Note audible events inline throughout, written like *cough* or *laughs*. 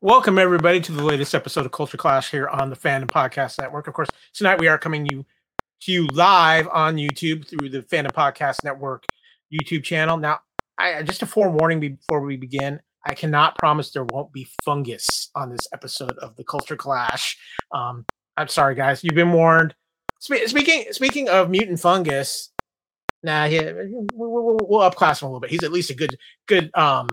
Welcome, everybody, to the latest episode of Culture Clash here on the Fandom Podcast Network. Of course, tonight we are coming you to you live on YouTube through the Fandom Podcast Network YouTube channel. Now, I just a forewarning before we begin. I cannot promise there won't be fungus on this episode of the Culture Clash. Um, I'm sorry, guys. You've been warned. Spe- speaking speaking of mutant fungus, nah, we'll, we'll, we'll upclass him a little bit. He's at least a good good um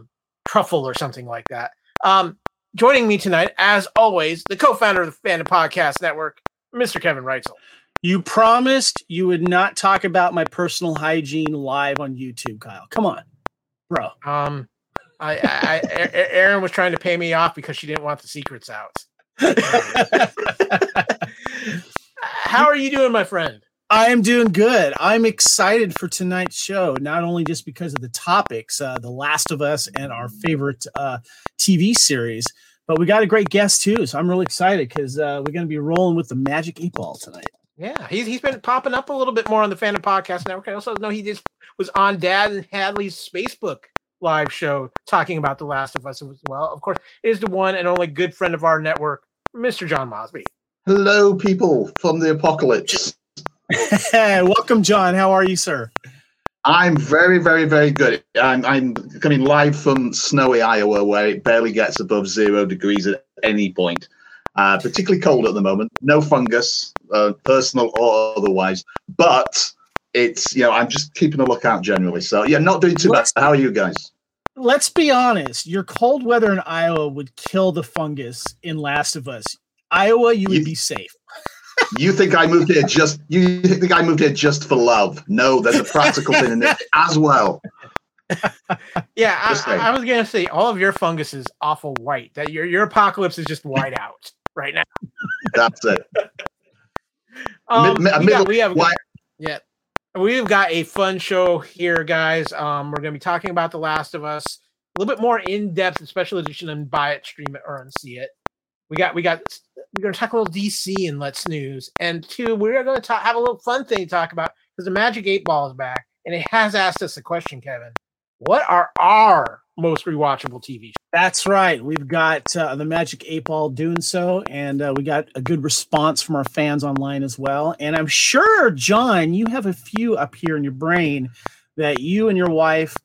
truffle or something like that. Um, joining me tonight, as always, the co-founder of the Fandom Podcast Network, Mr. Kevin Reitzel. You promised you would not talk about my personal hygiene live on YouTube, Kyle. Come on, bro. Um, I, I, I Aaron was trying to pay me off because she didn't want the secrets out. *laughs* How are you doing, my friend? I am doing good. I'm excited for tonight's show, not only just because of the topics, uh, The Last of Us, and our favorite uh, TV series, but we got a great guest too. So I'm really excited because uh, we're going to be rolling with the Magic Eight Ball tonight. Yeah, he's he's been popping up a little bit more on the Fandom Podcast Network. I also know he just was on Dan Handley's Facebook live show talking about The Last of Us as well. Of course, is the one and only good friend of our network, Mr. John Mosby. Hello, people from the apocalypse. Hey, welcome, John. How are you, sir? I'm very, very, very good. I'm, I'm coming live from snowy Iowa, where it barely gets above zero degrees at any point. Uh, particularly cold at the moment. No fungus, uh, personal or otherwise. But it's you know I'm just keeping a lookout generally. So yeah, not doing too let's, bad. How are you guys? Let's be honest. Your cold weather in Iowa would kill the fungus in Last of Us. Iowa, you would you, be safe. You think I moved here just you think I moved here just for love? No, there's a practical thing in it as well. yeah, I, I, was gonna say all of your fungus is awful white. That your your apocalypse is just white out right now. That's it. *laughs* Um, mid, mid, we, got, we have white. yeah. We've got a fun show here, guys. Um, we're going to be talking about The Last of Us a little bit more in depth, special edition, and buy it, stream it, or unsee it. We got, we got, we're going to talk a little DC and Let's News, and two, we're going to talk, have a little fun thing to talk about because the Magic Eight Ball is back, and it has asked us a question, Kevin. What are our most rewatchable TV shows? That's right. We've got uh, the Magic Eight Ball doing so, and uh, we got a good response from our fans online as well. And I'm sure, John, you have a few up here in your brain that you and your wife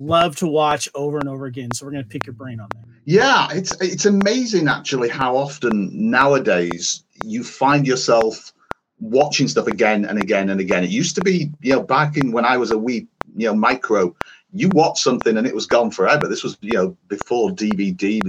love to watch over and over again. So we're going to pick your brain on that. Yeah, it's it's amazing actually how often nowadays you find yourself watching stuff again and again and again. It used to be, you know, back in when I was a wee, you know, micro, you watch something and it was gone forever. This was, you know, before DVD,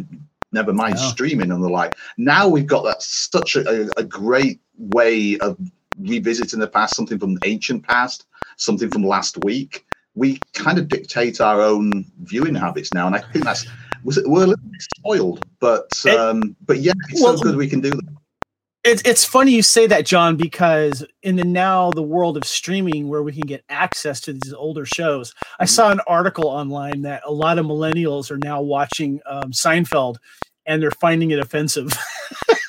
never mind streaming and the like. Now we've got that such a, a great way of revisiting the past, something from the ancient past, something from last week. We kind of dictate our own viewing habits now, and I think that's was we're a little bit spoiled, but um, but yeah, it's well, so good we can do that. It's it's funny you say that, John, because in the now the world of streaming where we can get access to these older shows, I mm-hmm. saw an article online that a lot of millennials are now watching um, Seinfeld, and they're finding it offensive. *laughs*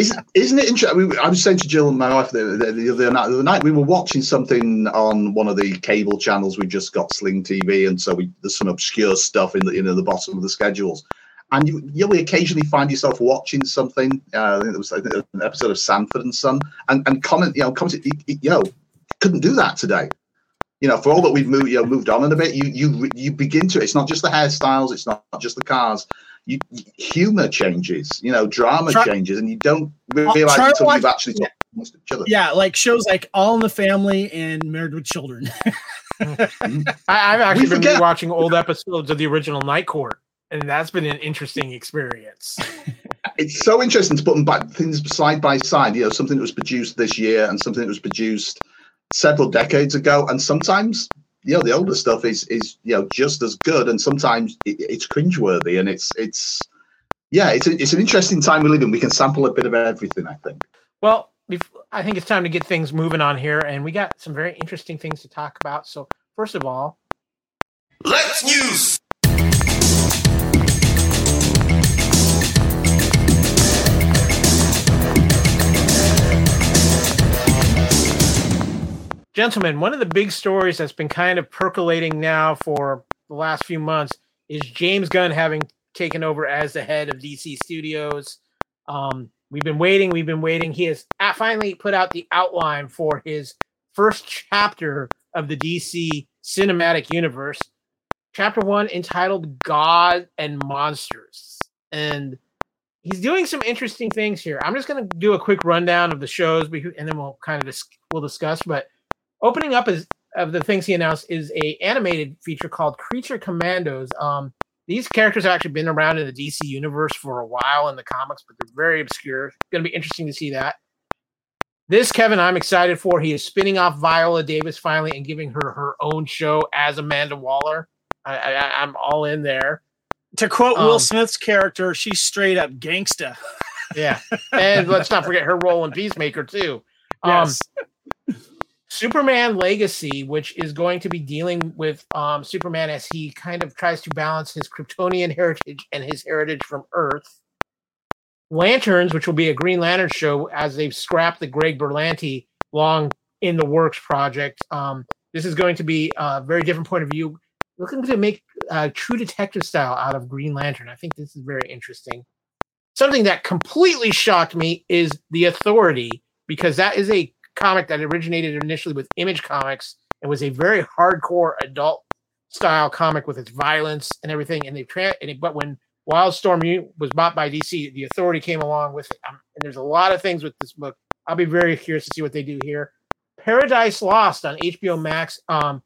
isn't, it interesting? I was saying to Jill and my wife the, the, the, other night, the other night we were watching something on one of the cable channels. We just got Sling TV, and so we, there's some obscure stuff in the you know the bottom of the schedules and you, you'll occasionally find yourself watching something. Uh, I think it was an episode of Sanford and Son, and, and comment, you know, comment, couldn't do that today. You know, for all that we've moved, you know, moved on in a bit, you you you begin to. It's not just the hairstyles, it's not just the cars. You, humor changes, you know, drama try, changes, and you don't realize until watch, you've actually talked yeah, each other. Yeah, like shows like All in the Family and Married with Children. *laughs* I, have actually we been forget. watching old episodes of the original Night Court and that's been an interesting experience. it's so interesting to put them back things side by side. You know, something that was produced this year and something that was produced several decades ago, and sometimes you know the older stuff is is you know just as good, and sometimes it, it's cringeworthy, and it's it's yeah, it's a, it's an interesting time we live in. We can sample a bit of everything, I think. Well, I think it's time to get things moving on here, and we got some very interesting things to talk about. So, first of all, let's news. Gentlemen, one of the big stories that's been kind of percolating now for the last few months is James Gunn having taken over as the head of DC Studios. Um, we've been waiting, we've been waiting. He has finally put out the outline for his first chapter of the DC cinematic universe. Chapter one entitled God and Monsters. And he's doing some interesting things here. I'm just going to do a quick rundown of the shows, and then we'll kind of dis- we'll discuss. But opening up is of the things he announced is a animated feature called Creature Commandos. Um, these characters have actually been around in the DC universe for a while in the comics, but they're very obscure. It's going to be interesting to see that. This Kevin, I'm excited for. He is spinning off Viola Davis finally and giving her her own show as Amanda Waller. I, I, I'm all in there. To quote um, Will Smith's character, she's straight up gangsta. Yeah, and let's not forget her role in Peacemaker too. *laughs* Um, yes. Superman Legacy, which is going to be dealing with um, Superman as he kind of tries to balance his Kryptonian *laughs* heritage and his heritage from Earth. Lanterns, which will be a Green Lantern show as they've scrapped the Greg Berlanti long in the works project. Um, this is going to be a very different point of view looking to make uh, true detective style out of Green Lantern. I think this is very interesting. Something that completely shocked me is The Authority, because that is a comic that originated initially with Image Comics and was a very hardcore adult style comic with its violence and everything. And they and it, but when Wildstorm was bought by DC, The Authority came along with it. Um, and there's a lot of things with this book. I'll be very curious to see what they do here. Paradise Lost on HBO Max. Um,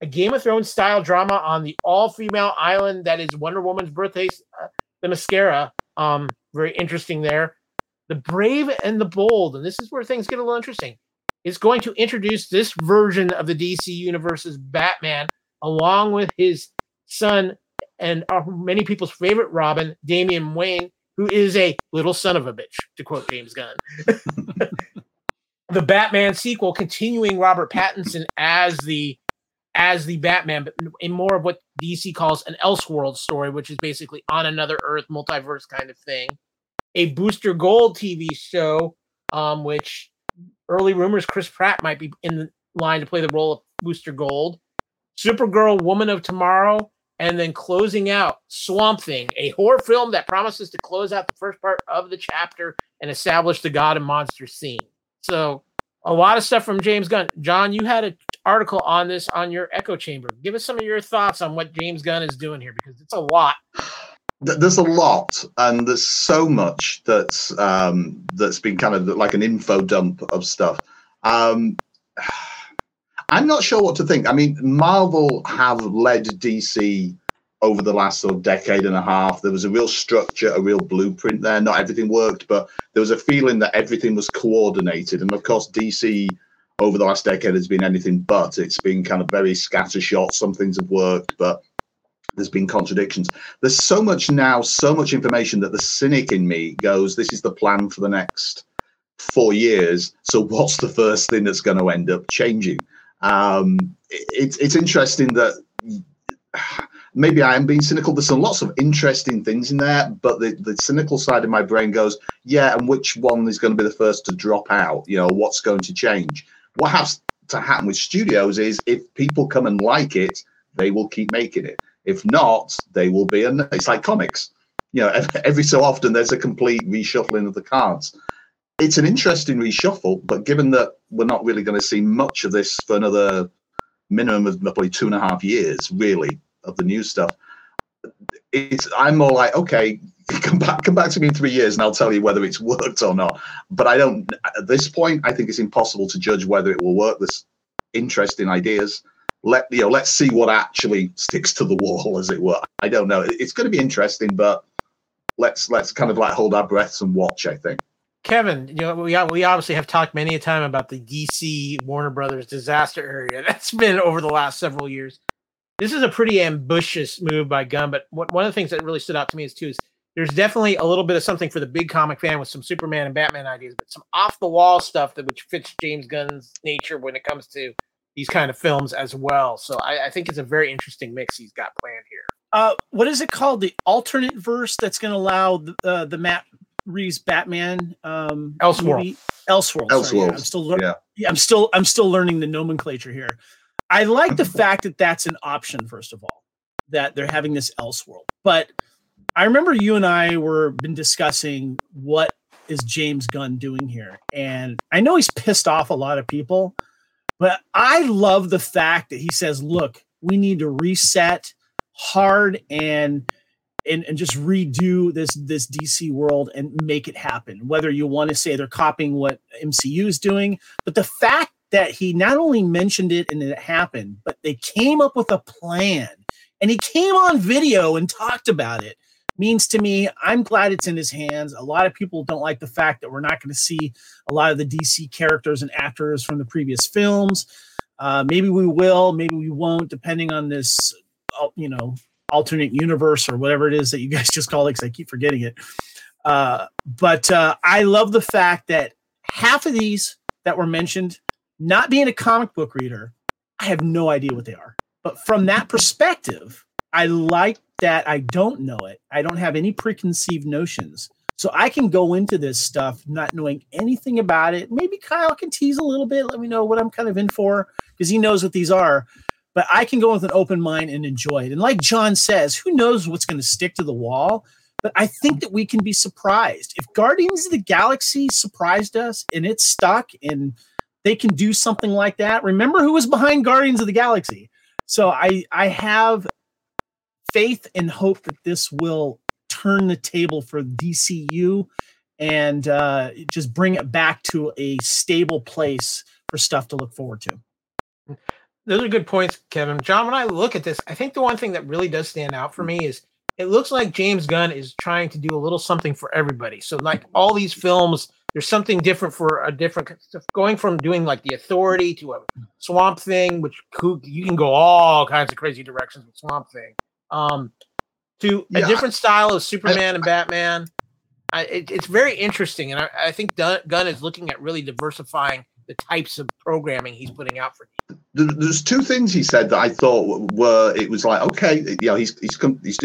a Game of Thrones style drama on the all female island that is Wonder Woman's birthday, uh, Themyscira. Um, very interesting there. The Brave and the Bold, and this is where things get a little interesting. It's going to introduce this version of the DC Universe's Batman along with his son and many people's favorite Robin, Damian Wayne, who is a little son of a bitch, to quote James Gunn. *laughs* the Batman sequel continuing Robert Pattinson as the as the Batman, but in more of what DC calls an Elseworld story, which is basically on another Earth, multiverse kind of thing. A Booster Gold TV show, um, which early rumors Chris Pratt might be in the line to play the role of Booster Gold. Supergirl, Woman of Tomorrow, and then closing out Swamp Thing, a horror film that promises to close out the first part of the chapter and establish the God and Monster scene. So a lot of stuff from James Gunn. John, you had an article on this on your echo chamber. Give us some of your thoughts on what James Gunn is doing here because it's a lot. *sighs* *sighs* *sighs* There's a lot, and there's so much that's um, that's been kind of like an info dump of stuff. Um, *sighs* I'm not sure what to think. I mean, Marvel have led DC over the last sort of decade and a half. There was a real structure, a real blueprint there. Not everything worked, but there was a feeling that everything was coordinated. And of course, DC over the last decade has been anything but. It's been kind of very scattershot. Some things have worked, but there's been contradictions. There's so much now, so much information that the cynic in me goes, this is the plan for the next four years. So what's the first thing that's going to end up changing? Um, it's it's interesting that *sighs* maybe I am being cynical. There's lots of interesting things in there, but the, the cynical side of my brain goes, yeah, and which one is going to be the first to drop out? You know, what's going to change? What has to happen with studios is if people come and like it, they will keep making it. If not, they will be. And it's like comics. You know, *laughs* every so often there's a complete reshuffling of the cards. It's an interesting reshuffle, but given that we're not really going to see much of this for another minimum of probably two and a half years, really, of the new stuff. It's I'm more like okay, *laughs* come back come back to me in three years and I'll tell you whether it's *laughs* worked or not. But I don't at this point. I think it's impossible to judge whether it will work. There's interesting ideas. Let you know. Let's see what actually sticks to the wall, as it were. I don't know. It's going to be interesting, but let's let's kind of like hold our breaths and watch. I think. Kevin, you know, we we obviously have talked many a time about the DC Warner Brothers disaster area *laughs* that's been over the last several years this is a pretty ambitious move by Gunn. But what, one of the things that really stood out to me is too is there's definitely a little bit of something for the big comic fan with some Superman and Batman ideas, but some off the wall stuff that which fits James Gunn's nature when it comes to these kind of films as well. So I, I think it's a very interesting mix he's got planned here. Uh, what is it called? The alternate verse that's going to allow the, uh, the Matt Reeves Batman um, Elseworld. Elseworld. Elseworld. I'm still learning. Yeah. I'm still I'm still learning the nomenclature here. I like the *laughs* fact that that's an option, first of all, that they're having this Elseworld. But I remember you and I were been discussing what is James Gunn doing here, and I know he's pissed off a lot of people, but I love the fact that he says, "Look, we need to reset hard and." And, and just redo this this DC world and make it happen. Whether you want to say they're copying what MCU is doing, but the fact that he not only mentioned it and it happened, but they came up with a plan and he came on video and talked about it means to me i'm glad it's in his hands. A lot of people don't like the fact that we're not going to see a lot of the dc characters and actors from the previous films. Uh, maybe we will maybe we won't depending on this uh, you know alternate universe or whatever it is that you *laughs* guys just call it because i keep forgetting it. Uh, but uh, i love the fact that half of these that were mentioned not being a comic book reader i have no idea what they are. But from that perspective, I like that I don't know it. I don't have any preconceived notions. So I can go into this stuff not knowing anything about it. Maybe Kyle can tease a little bit, let me know what I'm kind of in for because he knows what these are. But I can go with an open mind and enjoy it. And like John says, who knows what's going to stick to the wall? But I think that we can be surprised. If Guardians of the Galaxy surprised us and it's stuck and they can do something like that, remember who was behind Guardians of the Galaxy? So I I have faith and hope that this will turn the table for DCU and uh, just bring it back to a stable place for stuff to look forward to. Those are good points, Kevin. John, when I look at this, I think the one thing that really does stand out for me is it looks like James Gunn is trying to do a little something for everybody. So, like all these films there's something different for a different going from doing like the authority to a swamp thing which you can go all kinds of crazy directions with swamp thing um to yeah, a different style of superman I, and batman I, it, it's very interesting and I, I think gunn is looking at really diversifying the types of programming he's putting out for you there's two things he said that i thought were it was like okay you know he's he's, come he's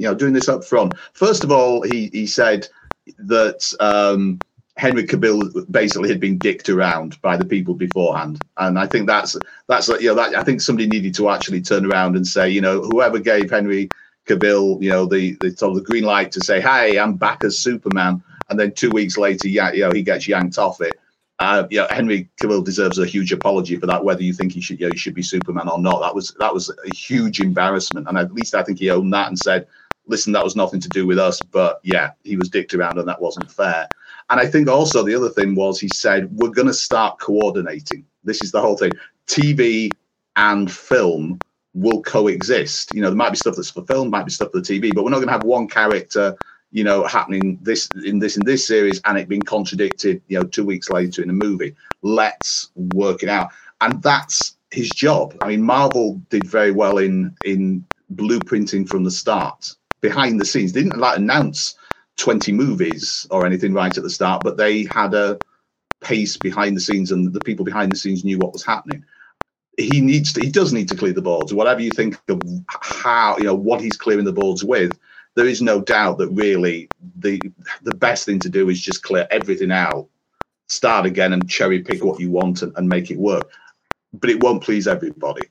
you know doing this up front. First of all he he said that um Henry Cavill basically had been dicked around by the people beforehand, and I think that's that's you know that I think somebody needed to actually turn around and say, you know, whoever gave Henry Cavill, you know, the the sort of the green light to say, hey, I'm back as Superman, and then two weeks later, yeah, you know, he gets yanked off it. Uh, know, Henry Cavill deserves a huge apology for that. Whether you think he should, you know, he should be Superman or not, that was that was a huge embarrassment, and at least I think he owned that and said, listen, that was nothing to do with us, but yeah, he was dicked around, and that wasn't fair. And I think also the other thing was he said, we're going to start coordinating. This is the whole thing. TV and film will coexist. You know, there might be stuff that's for film, might be stuff for the TV, but we're not going to have one character, you know, happening this in this in this series and it being contradicted, you know, two weeks later in a movie. Let's work it out. And that's his job. I mean, Marvel did very well in in blueprinting from the start, behind the scenes. They didn't like announce 20 movies or anything right at the start, but they had a pace behind the scenes and the people behind the scenes knew what was happening. He needs to, he does need to clear the boards. Whatever you think of how, you know, what he's clearing the boards with, there is no doubt that really the the best thing to do is just clear everything out, start again and cherry pick what you want and, and make it work. But it won't please everybody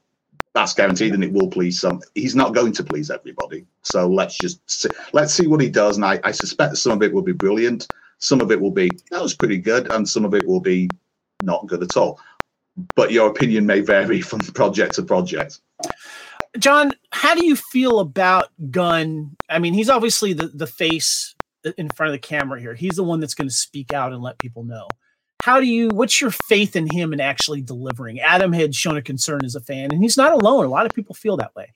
that's guaranteed and it will please some he's not going to please everybody. So let's just see, let's see what he does. And I, I suspect some of it will be brilliant some of it will be that was pretty good and some of it will be not good at all. But your opinion may vary *laughs* from project to project. John how do you feel about gunn? I mean he's obviously the, the face in front of the camera here. He's the one that's going to speak out and let people know how do you what's your faith in him and actually delivering? Adam had shown a concern as a fan and he's not alone. A lot of people feel that way.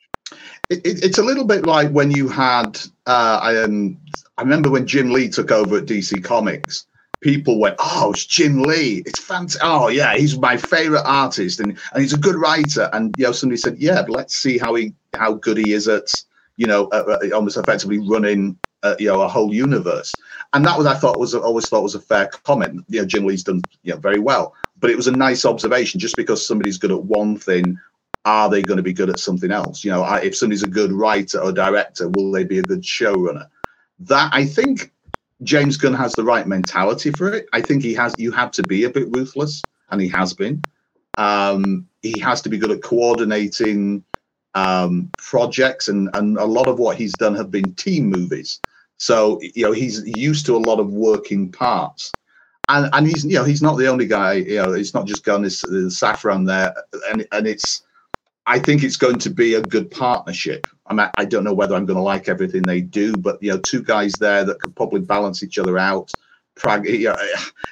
It, it, it's a little bit like when you had uh, I, um, I remember when jim lee took over at dc comics people went oh it's jim lee. It's fantastic oh yeah he's my favorite artist and, and he's a good writer. And you know somebody said yeah but let's see how he how good he is at you know uh, almost effectively running uh, you know a whole universe and that was I thought was always thought was a fair comment. You know, Jim Lee's done you know very well, but it was a nice observation. Just because somebody's good at one thing, are they going to be good at something else? You know, if somebody's a good writer or director, will they be a good showrunner? That I think James Gunn has the right mentality for it. I think he has. You have to be a bit ruthless, and he has been. Um, he has to be good at coordinating um, projects, and and a lot of what he's done have been team movies. So you know he's used to a lot of working parts, and and he's you know he's not the only guy. You know he's not just got this the Safran there, and and it's. I think it's going to be a good partnership. I I don't know whether I'm going to like everything they do, but you know, two guys there that could probably balance each other out prag- you know,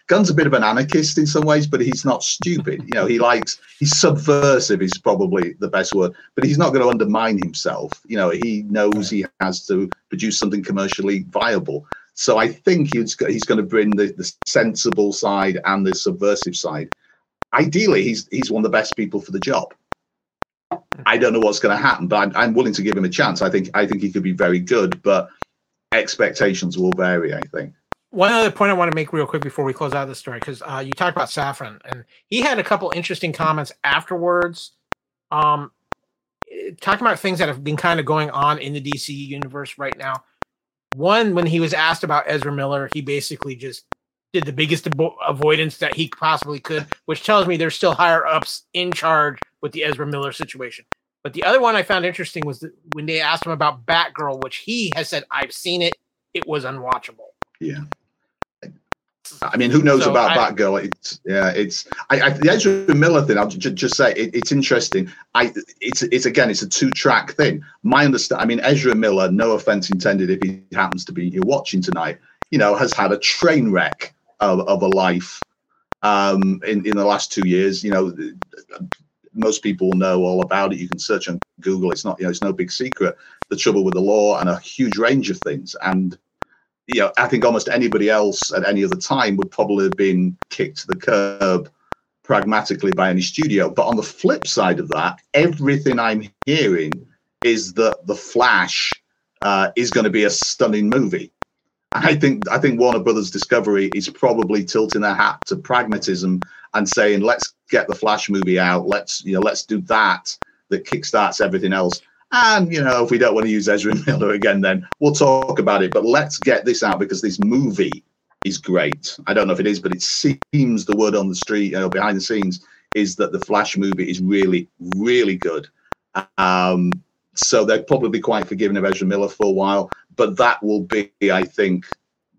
Gunn's a bit of an anarchist in some ways, but he's not stupid. You know, he likes he's subversive is probably the best word, but he's not going to undermine himself. You know, he knows he has to produce something commercially viable. So I think he's he's going to bring the, the sensible side and the subversive side. Ideally, he's he's one of the best people for the job. I don't know what's going to happen, but I'm, I'm willing to give him a chance. I think I think he could be very good, but expectations will vary. I think one other point I want to make real quick before we close out the story, because uh, you talked about Safran, and he had a couple interesting comments afterwards, um, talking about things that have been kind of going on in the DC universe right now. One, when he was asked about Ezra Miller, he basically just did the biggest avo- avoidance that he possibly could, which tells me there's still higher ups in charge with the Ezra Miller situation. But the other one I found interesting was when they asked him about Batgirl, which he has said, I've seen it, it was unwatchable. Yeah. I mean, who knows So about I- Batgirl? It's yeah, it's I, I the Ezra Miller thing. I'll ju- just say it, it's interesting. I it's it's again it's a two track thing. My understand. I mean, Ezra Miller. No offense intended. If he happens to be here watching tonight, you know, has had a train wreck of, of a life um, in in the last two years. You know, most people know all about it. You can search on Google. It's not you know it's no big secret. The trouble with the law and a huge range of things and you know, I think almost anybody else at any other time would probably have been kicked to the curb pragmatically by any studio. But on the flip side of that, everything I'm hearing is that The Flash uh, is going to be a stunning movie. I think I think Warner Brothers Discovery is probably tilting their hat to pragmatism and saying, let's get the Flash movie out. Let's you know, let's do that that kickstarts everything else. And you know, if we don't want to use Ezra *laughs* Miller again, then we'll talk about it. But let's get this out because this movie is great. I don't know if it is, but it seems the word on the street, you know, behind the scenes, is that the Flash movie is really, really good. Um, so they're probably quite forgiving of Ezra Miller for a while, but that will be, I think,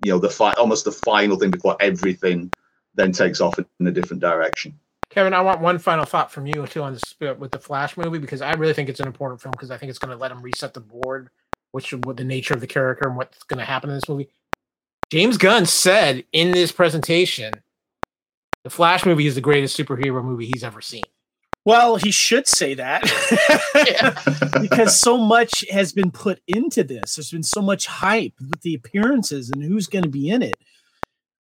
you know, the fi- almost the final thing before everything then takes off in a different direction. Kevin, I want one final thought from you too on this with the Flash movie because I really think it's an important film because I think it's going to let him reset the board, which what the nature of the character and what's going to happen in this movie. James Gunn said in this presentation, the Flash movie is the greatest superhero movie he's ever seen. Well, he should say that *laughs* *laughs* because so much has been put into this. There's been so much hype with the appearances and who's going to be in it.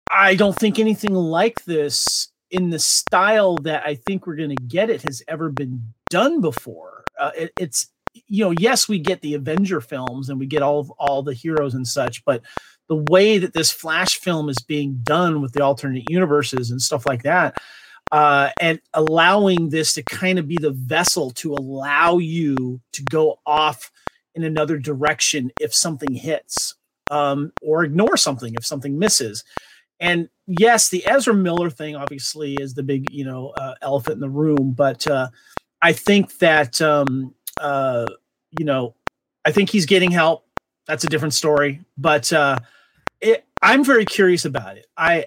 I don't think anything like this in the style that I think we're going to get it has ever been done before. Uh, it, it's you know, yes, we get the Avenger films and we get all of all the heroes and such, but the way that this Flash film is being done with the alternate universes and stuff like that, uh, and allowing this to kind of be the vessel to allow you to go off in another direction if something hits, um, or ignore something if something misses. And yes, the Ezra Miller thing obviously is the big, you know, uh, elephant in the room. But uh, I think that, um, uh, you know, I think he's getting help. That's a different story. But uh, it, I'm very curious about it. I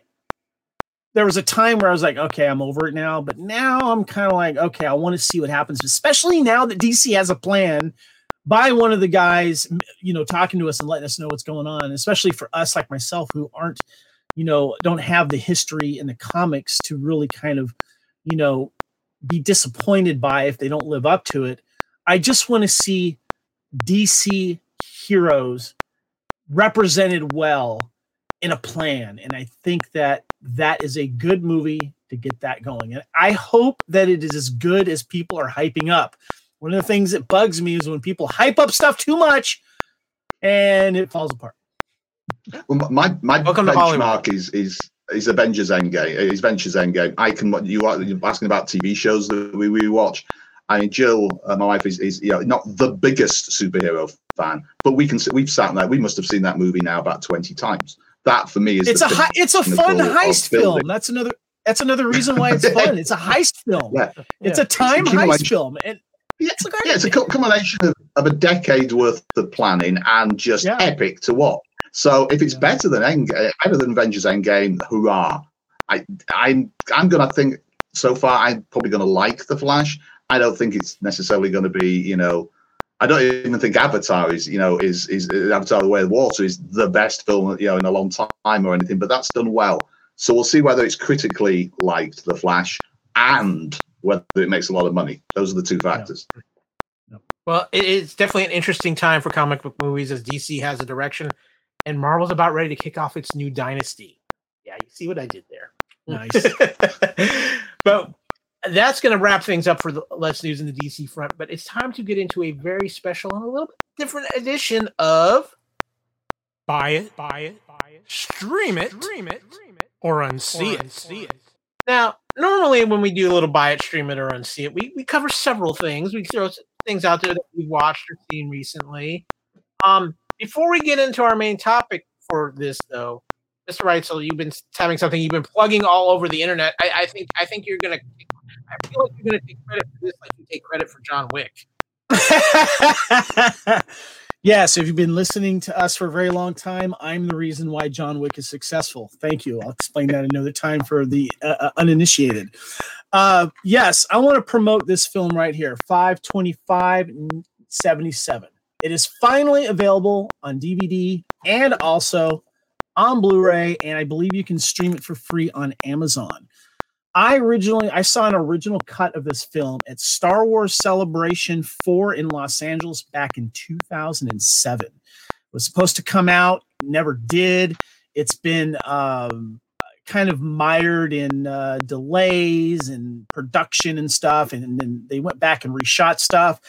there was a time where I was like, okay, I'm over it now. But now I'm kind of like, okay, I want to see what happens, especially now that DC has a plan by one of the guys, you know, talking to us and letting us know what's going on, especially for us like myself who aren't you know, don't have the history in the comics to really kind of, you know, be disappointed by if they don't live up to it. I just want to see DC heroes represented well in a plan. And I think that that is a good movie to get that going. And I hope that it is as good as people are hyping up. One of the things that bugs me is when people hype up stuff too much and it falls apart. Well, my my Welcome to benchmark is is is Avengers Endgame. Is Avengers Endgame. I can. You are you're asking about TV shows that we, we watch. I mean, Jill, uh, my wife, is, is you know not the biggest superhero fan, but we can we've sat there. We must have seen that movie now about twenty times. That for me is It's a hi- it's a fun heist film. That's another that's another reason why it's *laughs* fun. It's a heist film. Yeah. It's a time Keep in heist film. And Yeah, yeah, it's a co- combination of, of a decade's worth of planning and just Yeah. epic to watch. So if it's Yeah. better than End, better than Avengers Endgame, hurrah! I, I'm I'm gonna think so far. I'm probably gonna like the Flash. I don't think it's necessarily going to be you know. I don't even think Avatar is you know is is Avatar: The Way of the Water is the best film you know in a long time or anything. But that's done well. So we'll see whether it's critically liked, The Flash, and whether it makes a lot of money. Those are the two factors. Well, it's definitely an interesting time for comic book movies as DC has a direction, and Marvel's about ready to kick off its new dynasty. Yeah, you see what I did there. Nice. *laughs* but that's going to wrap things up for the Let's News in the DC front. But it's time to get into a very special and a little bit different edition of Buy It, Buy It, Buy It, Stream It, Stream It, or Unsee It. See it. Now, normally when we do a little Buy It, Stream It, or Unsee It, we, we cover several things. We throw things out there that we've watched or seen recently. Um, before we get into our main topic for this, though, Mr. Reitzel, you've been having something you've been plugging all over the internet. I, I think I think you're gonna. I feel like you're gonna take credit for this, like you take credit for John Wick. *laughs* yes, if you've been listening to us for a very long time, I'm the reason why John Wick is successful. Thank you. I'll explain that another time for the uh, uh, uninitiated. Uh, yes, I want to promote this film right here 525 77. It is finally available on DVD and also on Blu-ray, and I believe you can stream it for free on Amazon. I originally I saw an original cut of this film at Star Wars Celebration 4 in Los Angeles back in 2007. It was supposed to come out, never did. It's been um, kind of mired in uh, delays and production and stuff, and then they went back and reshot stuff.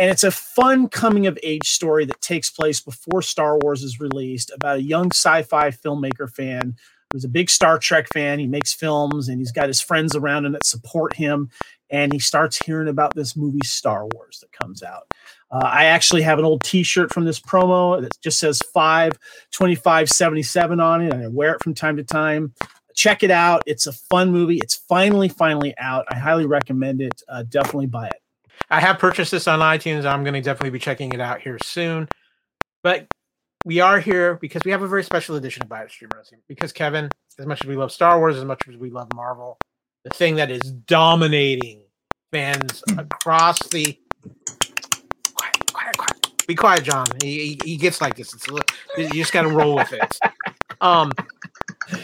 And it's a fun coming of age story that takes place before Star Wars is released about a young sci-fi filmmaker fan who's a big Star Trek fan. He makes films and he's got his friends around him that support him. And he starts hearing about this movie Star Wars that comes out. Uh, I actually have an old T-shirt from this promo that just says five twenty five seventy seven on it, and I wear it from time to time. Check it out; it's a fun movie. It's finally, finally out. I highly recommend it. Uh, definitely buy it. I have purchased this on iTunes. I'm going to definitely be checking it out here soon. But we are here because we have a very special edition of Buy It Stream Wrestling. Because Kevin, as much as we love Star Wars, as much as we love Marvel, the thing that is dominating fans across the quiet, quiet, quiet. Be quiet, John. He, he, he gets like this. It's a, li- you just got to roll with it. *laughs* Um,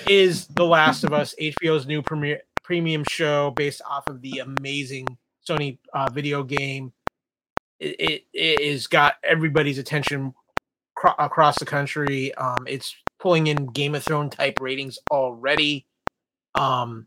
is The Last of Us, HBO's new premiere premium show based off of the amazing Sony uh, video game. It, it, it has got everybody's attention cro- across the country. Um, it's pulling in Game of Thrones type ratings already. Um,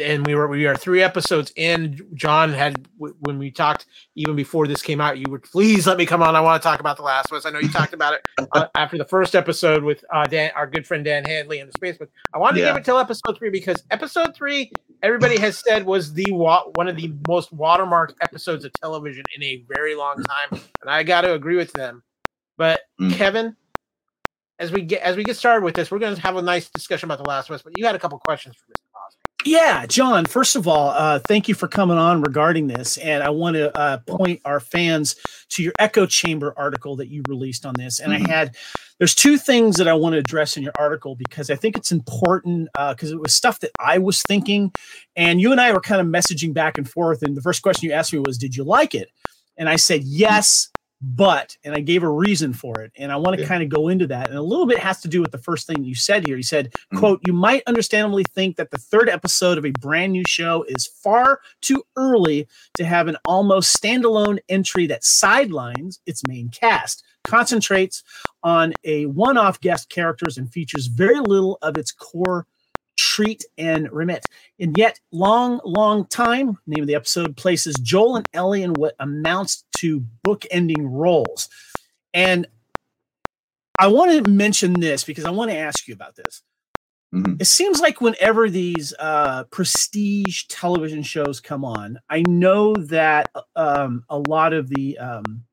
and we were we are three episodes in. John had w- when we talked even before this came out. You would please let me come on. I want to talk about the Last of Us. I know you talked about it uh, *laughs* after the first episode with uh, Dan, our good friend Dan Handley in the space. But I wanted to give it till episode three because episode three, everybody has said was the wa- one of the most watermarked episodes of television in a very long time, and I got to agree with them. But Mm. Kevin, as we get as we get started with this, we're going to have a nice discussion about the Last of Us. But you had a couple questions for Mr. Yeah, John, first of all, uh, thank you for coming on regarding this. And I want to uh, point our fans to your echo chamber article that you released on this. And Mhm. I had, there's two things that I want to address in your article because I think it's important because it was stuff that I was thinking. And you and I were kind of messaging back and forth. And the first question you asked me was, Did you like it? And I said, Yes, but, and I gave a reason for it. And I want to Yeah. kind of go into that. And a little bit has to do with the first thing you said here. You said, Mhm. quote, you might understandably think that the third episode of a brand new show is far too early to have an almost standalone entry that sidelines its main cast, concentrates on a one off guest characters, and features very little of its core treat and remit. And yet, long, long time, name of the episode, places Joel and Ellie in what amounts to book-ending roles. And I want to mention this because I want to ask you about this. Mhm. It seems like whenever these uh, prestige television shows come on, I know that um, a lot of the um,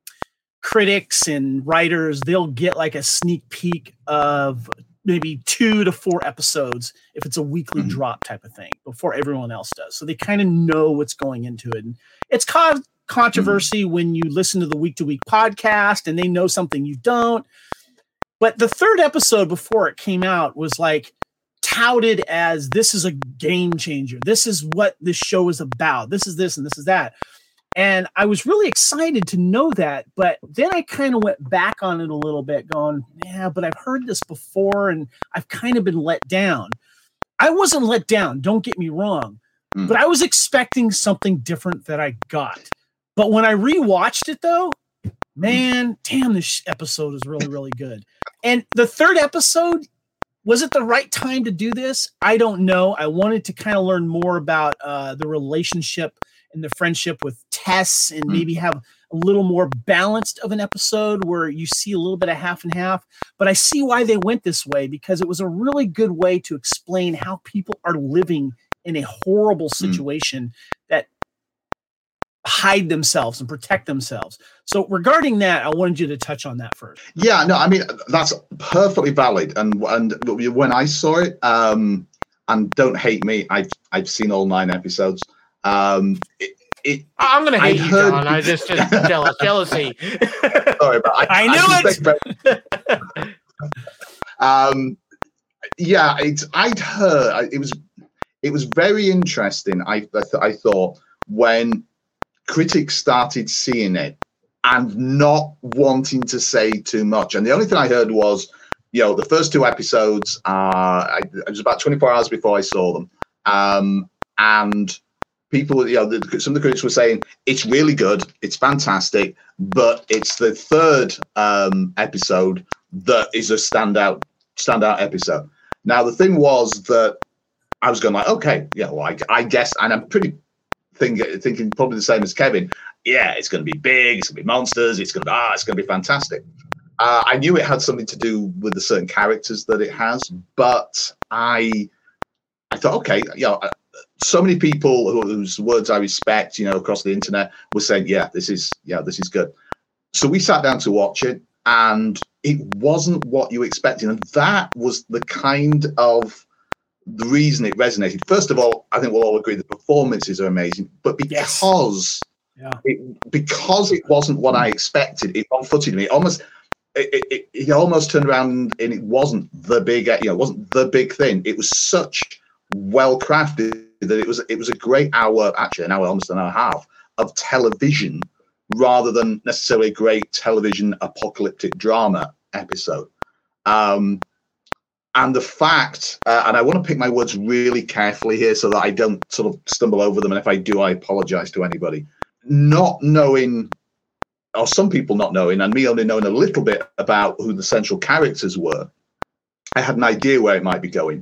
critics and writers they'll get like a sneak peek of maybe two to four episodes if it's a weekly Mhm. drop type of thing before everyone else does. So they kind of know what's going into it, and it's caused controversy when you listen to the week to week podcast and they know something you don't. But the third episode before it came out was like touted as this is a game changer. This is what this show is about. This is this and this is that. And I was really excited to know that. But then I kind of went back on it a little bit, going, yeah, but I've heard this before and I've kind of been let down. I wasn't let down, don't get me wrong, Mm. but I was expecting something different that I got. But when I rewatched it, though, man, damn, this episode is really, really good. And the third episode, was it the right time to do this? I don't know. I wanted to kind of learn more about uh, the relationship and the friendship with Tess and Mm. maybe have a little more balanced of an episode where you see a little bit of half and half. But I see why they went this way because it was a really good way to explain how people are living in a horrible situation that hide themselves and protect themselves. So regarding that, I wanted you to touch on that first. Yeah, no, I mean that's perfectly valid. And and when I saw it, um, and don't hate me, I've I've seen all nine episodes. Um, it, it I'm gonna I hate you, heard- John. I just, just *laughs* jealous, jealousy. sorry, but I, I knew it. *laughs* um, yeah, it's I'd heard it was it was very interesting. I I, th- I thought when critics started seeing it and not wanting to say too much, and the only thing I heard was, you know, the first two episodes. Uh, I, it was about 24 hours before I saw them, um, and people, you know, the, some of the critics were saying it's really good, it's fantastic, but it's the third um, episode that is a standout standout episode. Now the thing was that I was going like, okay, yeah, well, I, I guess, and I'm pretty think, thinking probably the same as Kevin. Yeah, it's going to be big, it's going to be monsters, it's going to ah, it's going to be fantastic. Uh, I knew it had something to do with the certain characters that it has, but I I thought, okay, you so many people whose words I respect, you know, across the internet were saying, yeah, this is yeah, this is good. So we sat down to watch it, and it wasn't what you expected, and that was the kind of the reason it resonated. First of all, I think we'll all agree the performances are amazing, but Yes. because Yeah. it, because it wasn't what I expected, it unfooted me. It almost it, it, it, it almost turned around and it wasn't the big you know it wasn't the big thing. It was such well crafted that it was it was a great hour actually an hour almost an hour and a half of television rather than necessarily a great television apocalyptic drama episode. Um, and the fact, uh, and I want to pick my words really carefully here so that I don't sort of stumble over them. And if I do, I apologize to anybody. Not knowing, or some people not knowing, and me only knowing a little bit about who the central characters were, I had an idea where it might be going.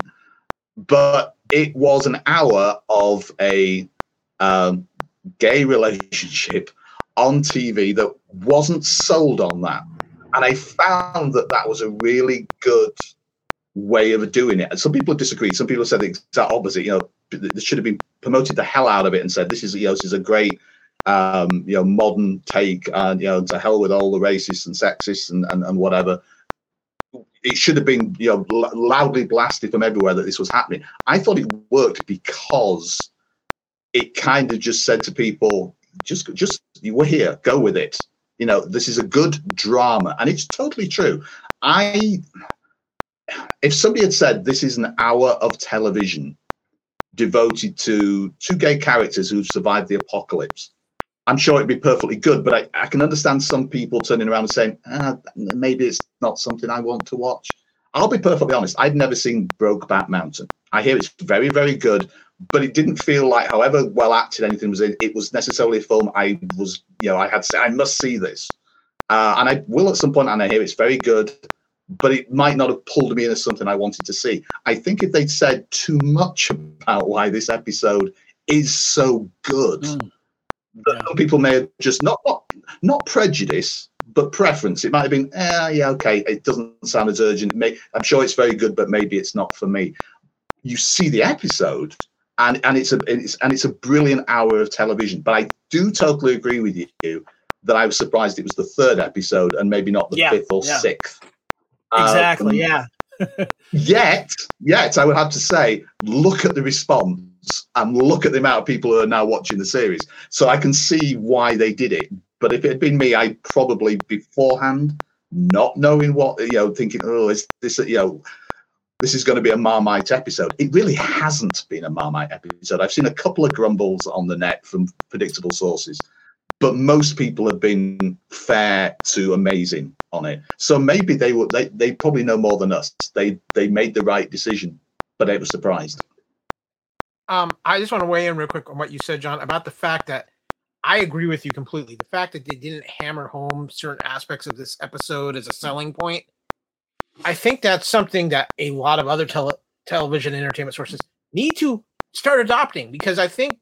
But it was an hour of a um, gay relationship on TV that wasn't sold on that. And I found that that was a really good way of doing it. And some people disagreed. Some people said the exact opposite. You know, they should have been promoted the hell out of it and said this is you know this is a great um, you know modern take and you know to hell with all the racists and sexists and and, and whatever. It should have been you know loudly blasted from everywhere that this was happening. I thought it worked because it kind of just said to people, just just you were here, go with it. You know, this is a good drama, and it's totally true. I if somebody had said this is an hour of television devoted to two gay characters who've survived the apocalypse, I'm sure it'd be perfectly good. But I, I can understand some people turning around and saying, ah, maybe it's not something I want to watch. I'll be perfectly honest. I'd never seen Brokeback Mountain. I hear it's very, very good, but it didn't feel like, however well acted anything was in, it was necessarily a film I was, you know, I had to say, I must see this. Uh, and I will at some point, and I hear it's very good, but it might not have pulled me in as something I wanted to see. I think if they'd said too much about why this episode is so good, Mm. Some people may have just not, not not prejudice, but preference. It might have been, eh, yeah, okay, it doesn't sound as urgent. May, I'm sure it's very good, but maybe it's not for me. You see the episode, and and it's a it's and it's a brilliant hour of television. But I do totally agree with you that I was surprised it was the third episode and maybe not the Yeah, fifth or yeah. sixth. Exactly. Um, yeah. *laughs* Yet, yet, I would have to say, look at the response and look at the amount of people who are now watching the series. So I can see why they did it. But if it had been me, I probably beforehand, not knowing what you know, thinking, oh, is this you know, this is going to be a Marmite episode. It really hasn't been a Marmite episode. I've seen a couple of grumbles on the net from predictable sources, but most people have been fair to amazing on it. So maybe they were they, they probably know more than us. They they made the right decision, but I was surprised. Um, I just want to weigh in real quick on what you said, John, about the fact that I agree with you completely. The fact that they didn't hammer home certain aspects of this episode as a selling point, I think that's something that a lot of other tele- television entertainment sources need to start adopting because I think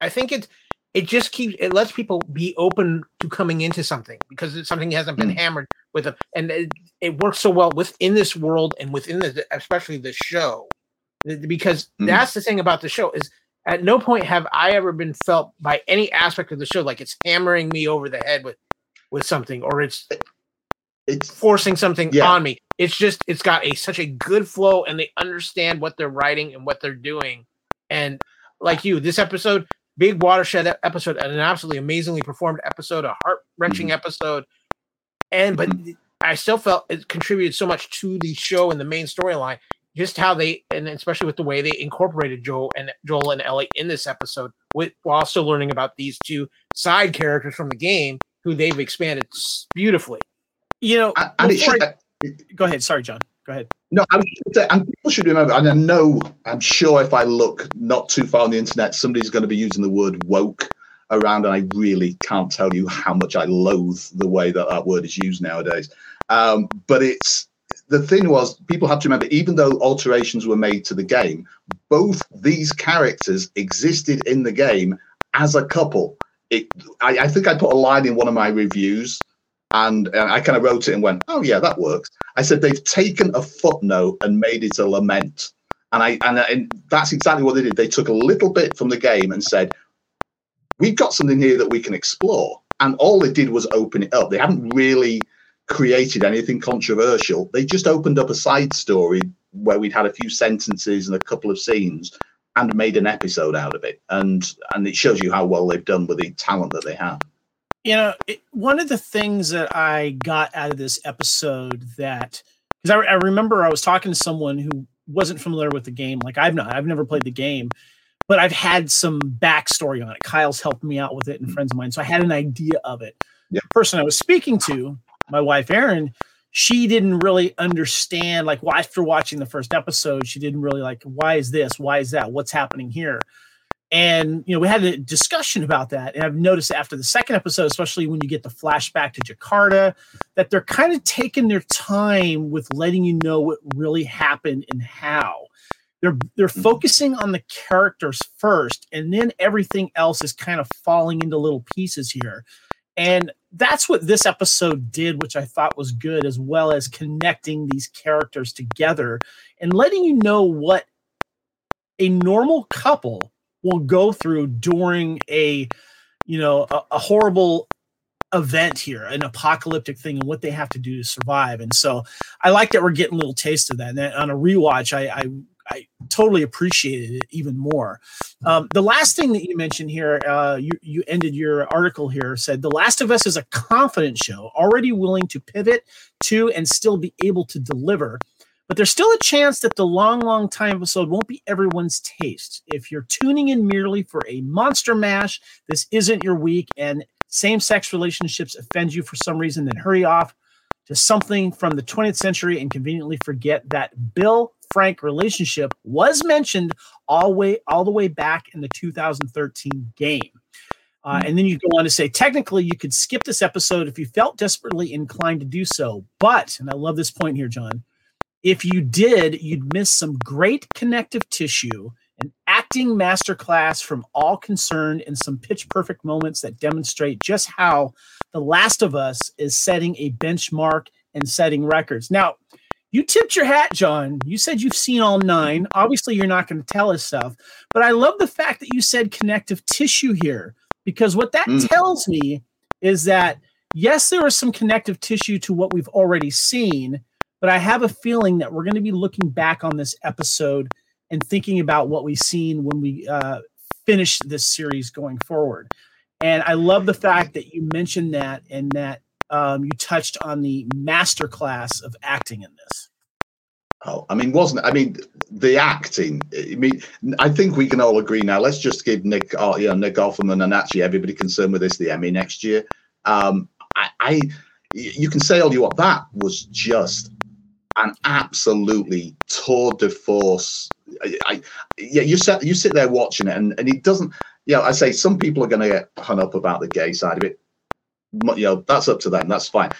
I think it's it just keeps it lets people be open to coming into something because it's something hasn't been Mm. hammered with them and it, it works so well within this world and within the especially the show because Mm. that's the thing about the show is at no point have I ever been felt by any aspect of the show like it's hammering me over the head with with something or it's It's forcing something Yeah. on me. It's just it's got a such a good flow and they understand what they're writing and what they're doing. And like you, this episode, big watershed episode, and an absolutely amazingly performed episode, a heart wrenching episode. And but I still felt it contributed so much to the show and the main storyline. Just how they and especially with the way they incorporated Joel and Joel and Ellie in this episode, with while still learning about these two side characters from the game who they've expanded beautifully. You know, and and it should. I- go ahead. Sorry, John. Go ahead. No, I was going to say, and people should remember, and I know, I'm sure if I look not too far on the internet, somebody's going to be using the word woke around, and I really can't tell you how much I loathe the way that that word is used nowadays. Um, but it's the thing was, people have to remember, even though alterations were made to the game, both these characters existed in the game as a couple. It, I, I think I put a line in one of my reviews, and, and I kind of wrote it and went, "Oh yeah, that works." I said they've taken a footnote and made it a lament, and I and, and that's exactly what they did. They took a little bit from the game and said, "We've got something here that we can explore," and all they did was open it up. They haven't really created anything controversial. They just opened up a side story where we'd had a few sentences and a couple of scenes and made an episode out of it, and and it shows you how well they've done with the talent that they have. you know it, one of the things that i got out of this episode that because I, I remember i was talking to someone who wasn't familiar with the game like i've not i've never played the game but i've had some backstory on it kyle's helped me out with it and Mhm. friends of mine so i had an idea of it Yeah. the person i was speaking to my wife erin she didn't really understand like after watching the first episode she didn't really like why is this? Why is that? What's happening here? And you know we had a discussion about that. And i've noticed after the second episode especially when you get the flashback to jakarta that they're kind of taking their time with letting you know what really happened and how. They're they're mm-hmm. focusing on the characters first and then everything else is kind of falling into little pieces here and that's what this episode did which i thought was good as well as connecting these characters together and letting you know what a normal couple will go through during a you know a, a horrible event here an apocalyptic thing and what they have to do to survive. And so i like that we're getting a little taste of that. And on a rewatch i i, I totally appreciated it even more um, the last thing that you mentioned here uh, you, you ended your article here said the last of us is a confident show already willing to pivot to and still be able to deliver but there's still a chance that the long, long time episode won't be everyone's taste. If you're tuning in merely for a monster mash, this isn't your week, and same sex relationships offend you for some reason, then hurry off to something from the 20th century and conveniently forget that Bill Frank relationship was mentioned all way all the way back in the 2013 game. Uh, and then you go on to say, technically, you could skip this episode if you felt desperately inclined to do so. But, and I love this point here, John, if you did, you'd miss some great connective tissue, an acting masterclass from all concerned, and some pitch perfect moments that demonstrate just how The Last of Us is setting a benchmark and setting records. Now, you tipped your hat, John. You said you've seen all nine. Obviously, you're not going to tell us stuff, but I love the fact that you said connective tissue here because what that Mm. tells me is that yes, there is some connective tissue to what we've already seen, but I have a feeling that we're going to be looking back on this episode and thinking about what we've seen when we uh, finish this series going forward. And I love the fact that you mentioned that and that um, you touched on the master class of acting in this. Oh, I mean, wasn't I mean the acting? I mean, I think we can all agree now. Let's just give Nick, oh, you know, Nick Offerman and actually everybody concerned with this the Emmy next year. Um, I, I, you can say all you want. That was just an absolutely tour de force. I, I, yeah, you sit you sit there watching it, and, and it doesn't. You know, I say some people are going to get hung up about the gay side of it. You know, that's up to them. That's fine.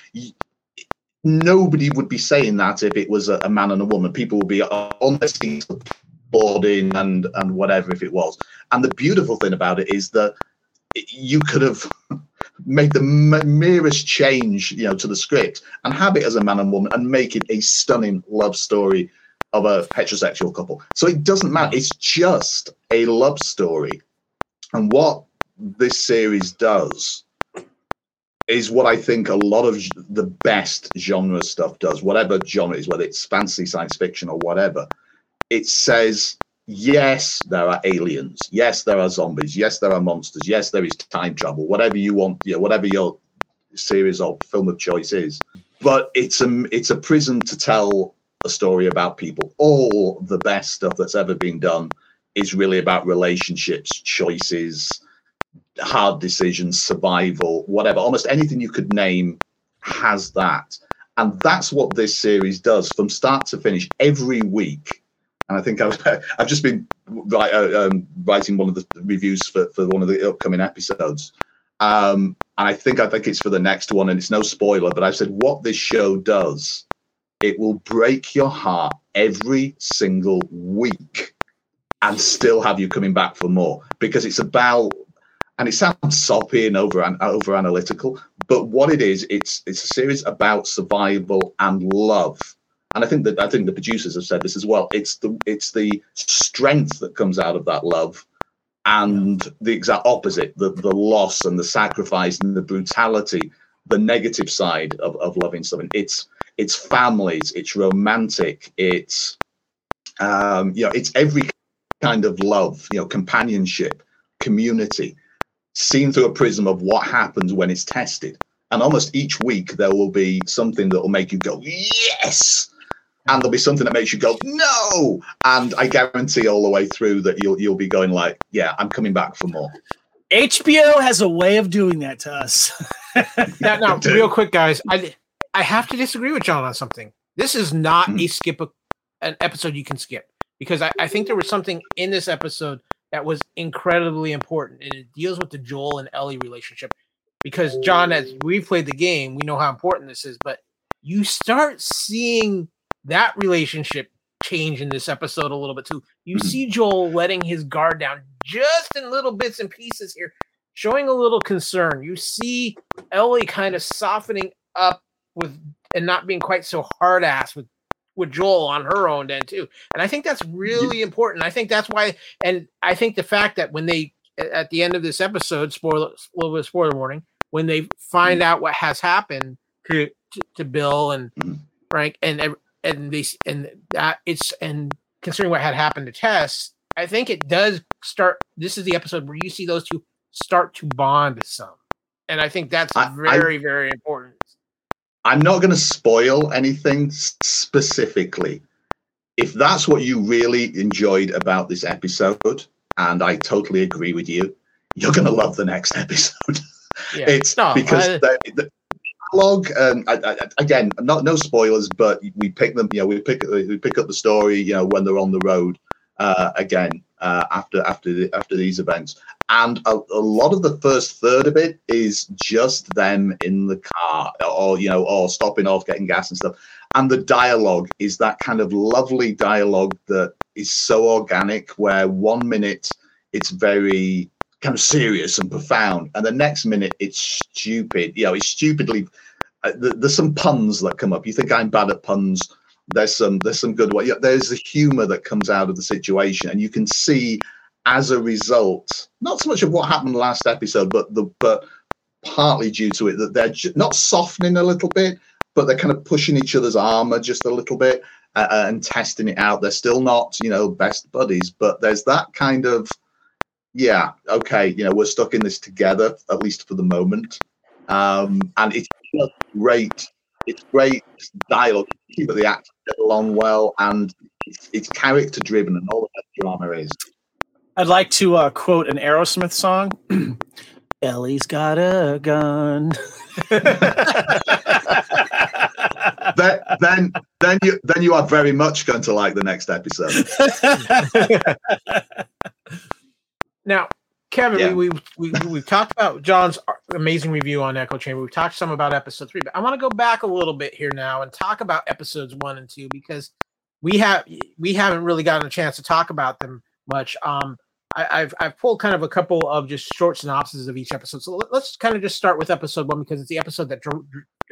Nobody would be saying that if it was a, a man and a woman. People would be on their seats applauding and and whatever if it was. And the beautiful thing about it is that you could have *laughs* made the merest change, you know, to the script and have it as a man and woman and make it a stunning love story of a heterosexual couple. So it doesn't matter. It's just a love story. And what this series does is what I think a lot of the best genre stuff does, whatever genre is, whether it's fantasy, science fiction, or whatever. It says yes, there are aliens. Yes, there are zombies. Yes, there are monsters. Yes, there is time travel. Whatever you want, whatever your series or film of choice is. But it's a it's a prison to tell a story about people. All the best stuff that's ever been done is really about relationships, choices, hard decisions, survival, whatever. Almost anything you could name has that. And that's what this series does from start to finish every week and I think I've, *laughs* I've just been write, uh, um, writing one of the reviews for, for one of the upcoming episodes. Um, and I think I think it's for the next one, and it's no spoiler, but I said what this show does, it will break your heart every single week, and still have you coming back for more because it's about, and it sounds soppy and over over analytical, but what it is, it's it's a series about survival and love and I think that I think the producers have said this as well. It's the it's the strength that comes out of that love, and the exact opposite, the the loss and the sacrifice and the brutality, the negative side of, of loving someone. It's it's families, it's romantic, it's um, you know, it's every kind of love, you know, companionship, community, seen through a prism of what happens when it's tested. And almost each week there will be something that will make you go, yes, and there'll be something that makes you go no! And i guarantee all the way through that you'll you'll be going like yeah i'm coming back for more. Hbo has a way of doing that to us. *laughs* Now, now real quick guys i i have to disagree with john on something. This is not mm-hmm. a skip a, an episode you can skip. Because I, I think there was something in this episode that was incredibly important and it deals with the joel and ellie relationship because john as we've played the game we know how important this is but you start seeing that relationship change in this episode a little bit too. You mm-hmm. see Joel letting his guard down just in little bits and pieces here, showing a little concern. You see Ellie kind of softening up with and not being quite so hard ass with with Joel on her own end too. And I think that's really important. I think that's why and I think the fact that when they at the end of this episode, spoiler a little bit spoiler warning, when they find mm-hmm. out what has happened to to, to Bill and. Frank and and they and that it's and considering what had happened to Tess, I think it does start. This is the episode where you see those two start to bond some, and I think that's I, very I, very important. I'm not going to spoil anything specifically. If that's what you really enjoyed about this episode, and I totally agree with you, you're going to love the next *laughs* episode. Yeah. it's no, because I, the, the, dialogue. Um, I, I, again, not no spoilers, but we pick them. You know, we pick we pick up the story. You know, when they're on the road uh, again uh, after after the, after these events, and a, a, lot of the first third of it is just them in the car, or you know, or stopping off, getting gas and stuff. And the dialogue is that kind of lovely dialogue that is so organic, where one minute it's very kind of serious and profound, and the next minute it's stupid. You know, it's stupidly. Uh, there's some puns that come up. You think I'm bad at puns. There's some there's some good. Yeah, there's a humour that comes out of the situation, and you can see as a result, not so much of what happened last episode, but the but partly due to it that they're not softening a little bit, but they're kind of pushing each other's armor just a little bit. uh, and testing it out. They're still not, you know, best buddies, but there's that kind of, yeah, okay, you know, we're stuck in this together, at least for the moment. Um, and it's great. It's great dialogue. Keep the actors get along well, and it's, it's character driven, and all that drama is. I'd like to uh, quote an Aerosmith song. *clears throat* Ellie's got a gun. then, then, then you, then you are very much going to like the next episode. Now, Kevin, Yeah. we, we we we've talked about John's amazing review on Echo Chamber. We've talked some about episode three, but I want to go back a little bit here now and talk about episodes one and two because we have we haven't really gotten a chance to talk about them much. Um, I, I've I've pulled kind of a couple of just short synopses of each episode. So let, us kind of just start with episode one because it's the episode that drew,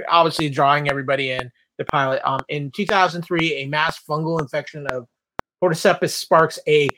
obviously drawing everybody in the pilot. Um, in 2003, a mass fungal infection of cordyceps sparks a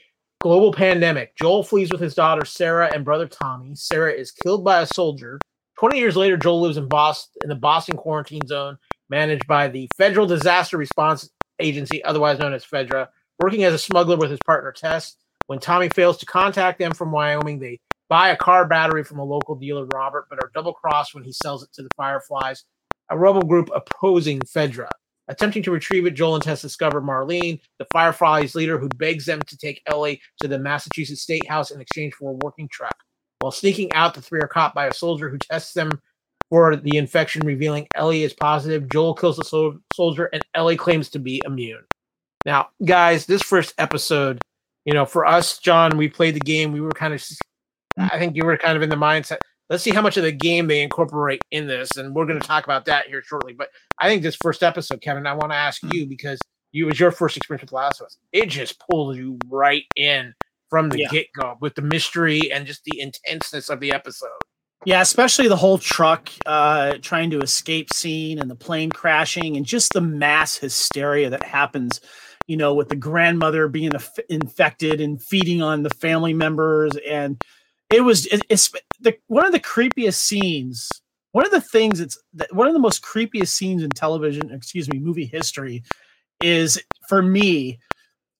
global pandemic. Joel flees with his daughter Sarah and brother Tommy. Sarah is killed by a soldier. 20 years later, Joel lives in Boston in the Boston quarantine zone managed by the Federal Disaster Response Agency, otherwise known as FEDRA, working as a smuggler with his partner Tess. When Tommy fails to contact them from Wyoming, they buy a car battery from a local dealer, Robert, but are double crossed when he sells it to the Fireflies, a rebel group opposing FEDRA. Attempting to retrieve it, Joel and Tess discover Marlene, the Fireflies leader, who begs them to take Ellie to the Massachusetts State House in exchange for a working truck. While sneaking out, the three are caught by a soldier who tests them for the infection, revealing Ellie is positive. Joel kills the sol- soldier, and Ellie claims to be immune. Now, guys, this first episode, you know, for us, John, we played the game. We were kind of, I think you were kind of in the mindset. Let's see how much of the game they incorporate in this, and we're going to talk about that here shortly. But I think this first episode, Kevin, I want to ask you because you it was your first experience with Last of Us. It just pulled you right in from the Yeah. get go with the mystery and just the intenseness of the episode. Yeah, especially the whole truck uh, trying to escape scene and the plane crashing and just the mass hysteria that happens, you know, with the grandmother being inf- infected and feeding on the family members. And it was, it, it's the, one of the creepiest scenes. One of the things that's that, one of the most creepiest scenes in television, excuse me, movie history is for me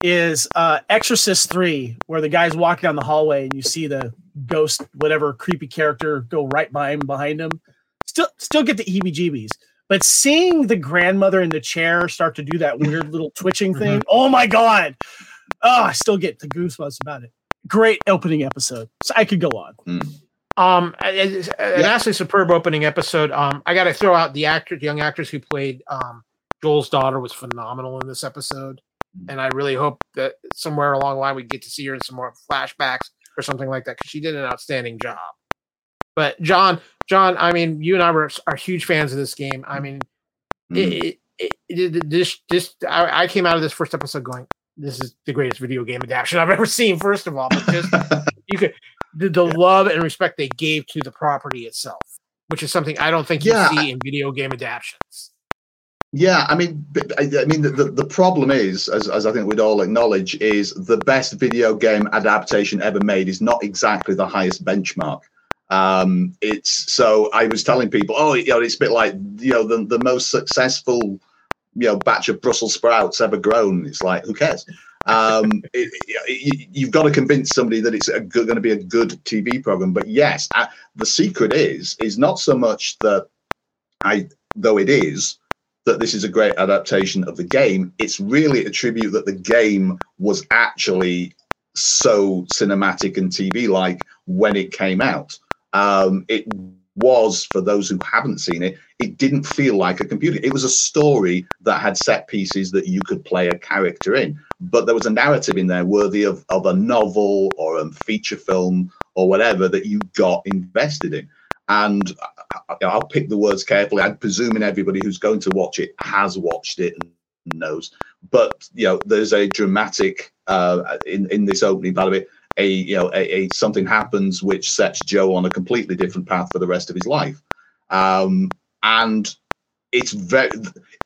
is uh Exorcist 3 where the guy's walking down the hallway and you see the ghost whatever creepy character go right by him behind him still still get the heebie-jeebies but seeing the grandmother in the chair start to do that weird little twitching thing oh my god. Oh I still get the goosebumps about it. Great opening episode. So I could go on. Um, it- it's an absolutely superb opening episode. Um, I got to throw out the actor, the young actress who played um Joel's daughter was phenomenal in this episode, and I really hope that somewhere along the line we get to see her in some more flashbacks or something like that because she did an outstanding job. But John, John, I mean, you and I were are huge fans of this game. I mean, Mm. it, it, it, this this I, I came out of this first episode going, this is the greatest video game adaptation I've ever seen. First of all, but just *laughs* you could the, the love and respect they gave to the property itself, which is something I don't think you Yeah, see in video game adaptations. Yeah, I mean, I I mean, the, the, the problem is, as, as I think we'd all acknowledge, is the best video game adaptation ever made is not exactly the highest benchmark. Um, it's so I was telling people, oh, you know, it's a bit like you know the the most successful you know batch of Brussels sprouts ever grown. It's like who cares? Um, *laughs* it, it, you've got to convince somebody that it's going to be a good TV program. But yes, uh, the secret is is not so much that I, though it is, that this is a great adaptation of the game. It's really a tribute that the game was actually so cinematic and TV like when it came out. Um, it was, for those who haven't seen it, it didn't feel like a computer. It was a story that had set pieces that you could play a character in, but there was a narrative in there worthy of, of a novel or a feature film or whatever that you got invested in. And I'll pick the words carefully. I'm presuming everybody who's going to watch it has watched it and knows. But you know, there's a dramatic uh, in in this opening part of it. A you know, a, a something happens which sets Joe on a completely different path for the rest of his life. Um, and it's very,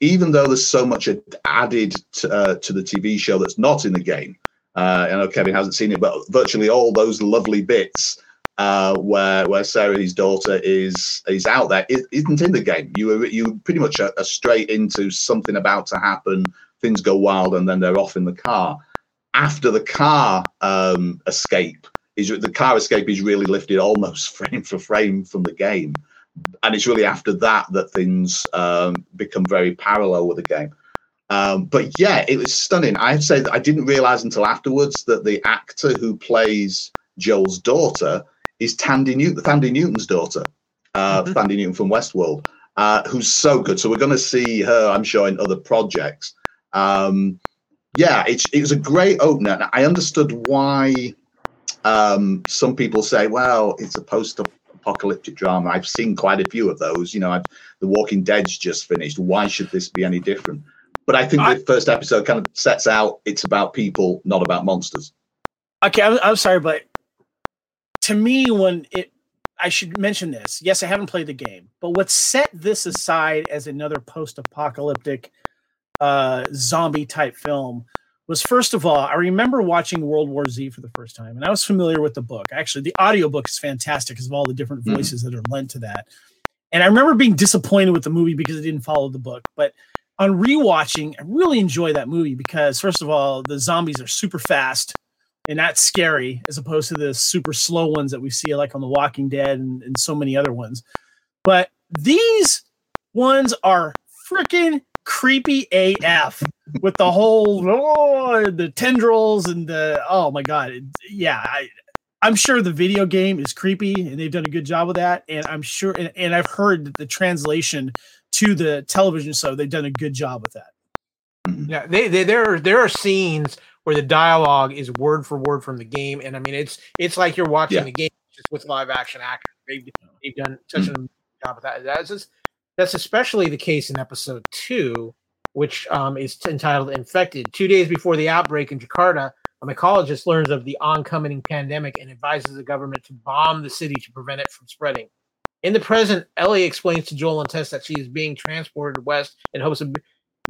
even though there's so much added to, uh, to the TV show that's not in the game. Uh, I know Kevin hasn't seen it, but virtually all those lovely bits uh, where where Sarah, his daughter, is is out there, is, isn't in the game. You were you pretty much are, are straight into something about to happen. things go wild, and then they're off in the car. After the car um, escape, is the car escape is really lifted almost *laughs* frame for frame from the game, and it's really after that that things um, become very parallel with the game. Um, but yeah, it was stunning. I have to say that I didn't realize until afterwards that the actor who plays Joel's daughter is Thandie Newton, Thandie Newton's daughter, uh, Mhm. Thandie Newton from Westworld, uh, who's so good. So we're going to see her, I'm sure, in other projects. Um, yeah, it's, it was a great opener. I understood why um, some people say, well, it's a post apocalyptic drama. I've seen quite a few of those. You know, I've, The Walking Dead's just finished. Why should this be any different? But I think I- the first episode kind of sets out it's about people, not about monsters. Okay, I'm, I'm sorry, but to me, when it, I should mention this. Yes, I haven't played the game, but what set this aside as another post-apocalyptic uh, zombie type film was first of all, I remember watching World War Z for the first time, and I was familiar with the book. Actually, the audiobook is fantastic because of all the different Mhm. voices that are lent to that. And I remember being disappointed with the movie because it didn't follow the book. But on rewatching, I really enjoy that movie because first of all, the zombies are super fast and that's scary as opposed to the super slow ones that we see like on The Walking Dead and, and so many other ones. But these ones are freaking creepy AF with the whole *laughs* oh, the tendrils and the oh my god yeah I, I'm sure the video game is creepy and they've done a good job with that and I'm sure and, and I've heard that the translation to the television so they've done a good job with that mm-hmm. Yeah, they, they there are there are scenes where the dialogue is word for word from the game, and I mean it's it's like you're watching Yeah. the game just with live action actors. They've, they've done such mm-hmm. a job with that. That's just, that's especially the case in episode two, which um, is entitled "Infected." Two days before the outbreak in Jakarta, a mycologist learns of the oncoming pandemic and advises the government to bomb the city to prevent it from spreading. In the present, Ellie explains to Joel and Tess that she is being transported west in hopes of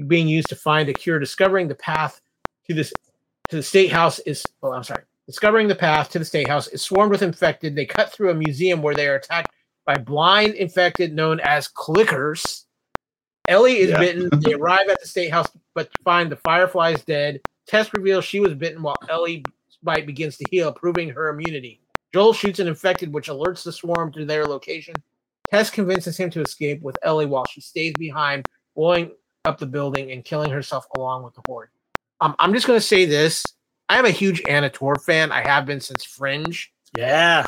being used to find a cure. Discovering the path to this to the state house is well, I'm sorry. Discovering the path to the state house is swarmed with infected. They cut through a museum where they are attacked by blind infected known as clickers. Ellie is Yeah. bitten. *laughs* They arrive at the state house but find the fireflies dead. Tess reveals she was bitten while Ellie's bite begins to heal, proving her immunity. Joel shoots an infected, which alerts the swarm to their location. Tess convinces him to escape with Ellie while she stays behind, blowing up the building and killing herself along with the horde. Um, I'm just going to say this. I am a huge Anna Torv fan. I have been since Fringe. yeah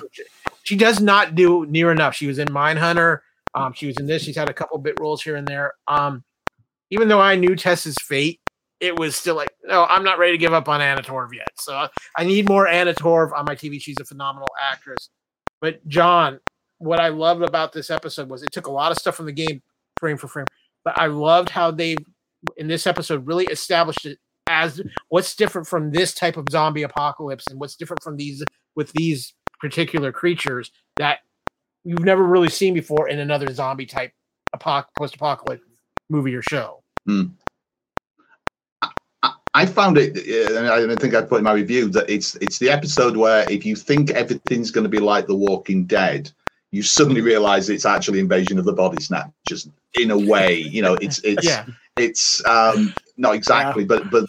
She does not do near enough. She was in Mindhunter. Um, she was in this. She's had a couple bit roles here and there. Um, even though I knew Tess's fate, it was still like, no, I'm not ready to give up on Anna Torv yet. So I need more Anna Torv on my TV. She's a phenomenal actress. But John, what I loved about this episode was it took a lot of stuff from the game frame for frame, but I loved how they in this episode really established it as what's different from this type of zombie apocalypse and what's different from these with these particular creatures that you've never really seen before in another zombie type apoc- post-apocalypse movie or show. I- I found it, uh, and I don't think I put in my review that it's it's the episode where if you think everything's going to be like The Walking Dead, you suddenly realize it's actually Invasion of the Body Snatchers in a way. You know, it's it's *laughs* Yeah. it's um not exactly, but but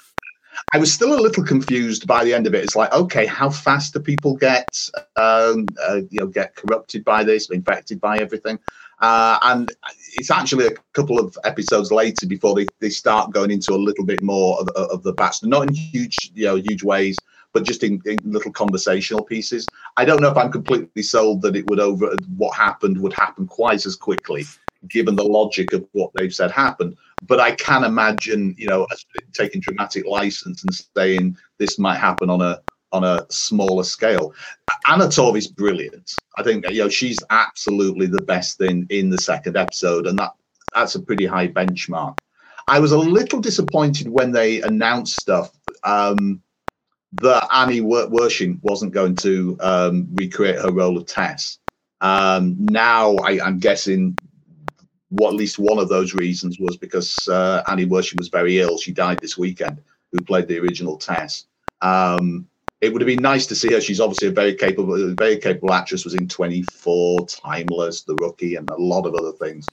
I was still a little confused by the end of it. It's like, okay, how fast do people get um uh, you know get corrupted by this, infected by everything? Uh, and it's actually a couple of episodes later before they, they start going into a little bit more of, of the past, not in huge you know huge ways, but just in, in little conversational pieces. I don't know if I'm completely sold that it would over what happened would happen quite as quickly, given the logic of what they've said happened. But I can imagine, you know, taking dramatic license and saying this might happen on a on a smaller scale. Anna Torv is brilliant. I think you know she's absolutely the best thing in the second episode, and that that's a pretty high benchmark. I was a little disappointed when they announced stuff um, that Annie Wersching wasn't going to um, recreate her role of Tess. Um, now I, I'm guessing what at least one of those reasons was because uh, Annie Wersching was very ill. She died this weekend. Who played the original Tess? Um, it would have been nice to see her. She's obviously a very capable, very capable actress. Was in 24, Timeless, The Rookie, and a lot of other things.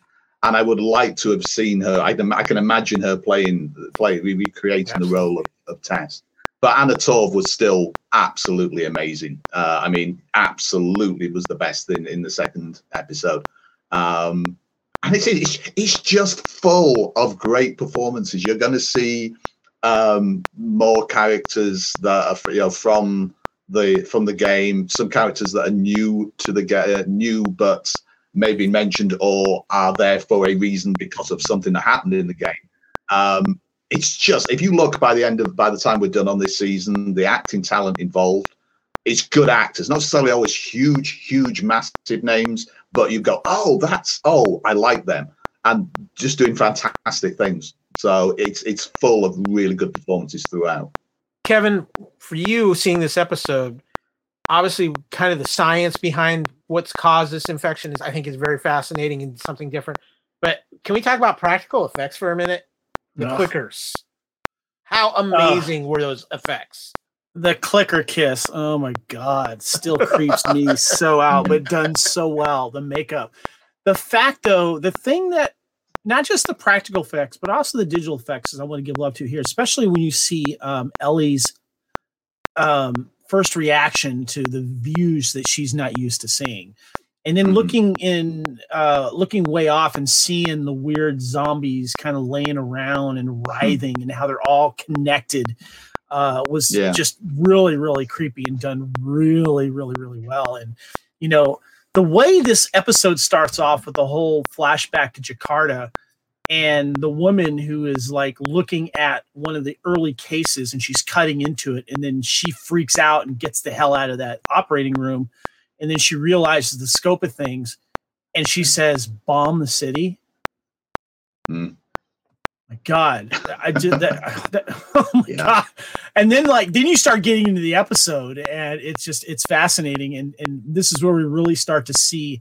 and I would like to have seen her. I, I can imagine her playing, play recreating the role of, of Tess. But Anna Torv was still absolutely amazing. Uh, I mean, absolutely was the best in, in the second episode. Um, and it's, it's it's just full of great performances. You're going to see um, more characters that are you know from the from the game, some characters that are new to the game, uh, new but maybe mentioned or are there for a reason because of something that happened in the game. Um, it's just if you look by the end of by the time we're done on this season, the acting talent involved, it's good actors, not necessarily always huge, huge, massive names, but you go, oh, that's oh, I like them, and just doing fantastic things. So it's it's full of really good performances throughout. Kevin, for you seeing this episode, obviously, kind of the science behind what's caused this infection is, I think, is very fascinating and something different. But can we talk about practical effects for a minute? the Ugh. clickers. How amazing Ugh. were those effects? The clicker kiss. Oh my god, still creeps me so out, but done so well. The makeup. The fact though, the thing that not just the practical effects, but also the digital effects, is I want to give love to here, especially when you see um, Ellie's um, first reaction to the views that she's not used to seeing and then mm-hmm. looking in uh looking way off and seeing the weird zombies kind of laying around and hmm. writhing and how they're all connected uh was yeah. just really really creepy and done really really really well and you know the way this episode starts off with the whole flashback to Jakarta and the woman who is like looking at one of the early cases and she's cutting into it and then she freaks out and gets the hell out of that operating room and then she realizes the scope of things and she says bomb the city mm. My god i did that, *laughs* that oh my yeah. god and then like then you start getting into the episode and it's just it's fascinating and and this is where we really start to see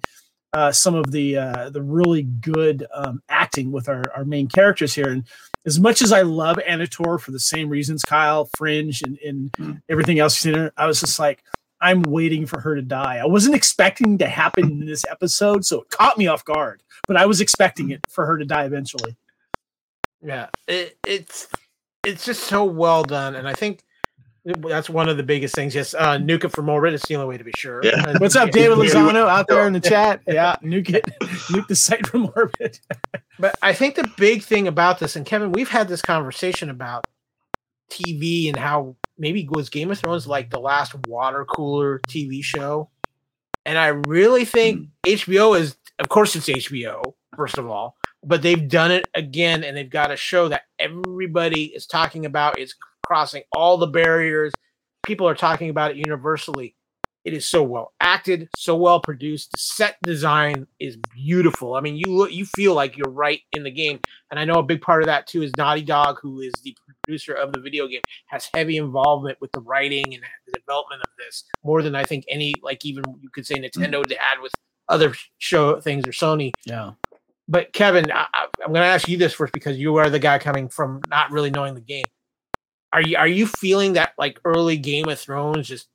uh, some of the uh, the really good um, acting with our, our main characters here and as much as I love Anna Torv for the same reasons, Kyle, Fringe, and, and mm. everything else, I was just like, I'm waiting for her to die. I wasn't expecting to happen in this episode, so it caught me off guard. But I was expecting it for her to die eventually. Yeah, it, it's it's just so well done, and I think that's one of the biggest things. Yes, uh, nuke it for Morbid. It's the only way to be sure. Yeah. What's up, David Lozano out there in the chat? Yeah, nuke it, nuke the site from orbit. *laughs* but I think the big thing about this, and Kevin, we've had this conversation about TV and how maybe was Game of Thrones like the last water cooler TV show. And I really think mm. HBO is, of course, it's HBO, first of all, but they've done it again and they've got a show that everybody is talking about. It's crossing all the barriers. People are talking about it universally. It is so well acted, so well produced. The set design is beautiful. I mean, you look, you feel like you're right in the game. And I know a big part of that too is Naughty Dog, who is the producer of the video game, has heavy involvement with the writing and the development of this more than I think any, like even you could say Nintendo mm-hmm. had with other show things or Sony. Yeah. But Kevin, I, I'm going to ask you this first because you are the guy coming from not really knowing the game. Are you are you feeling that like early Game of Thrones just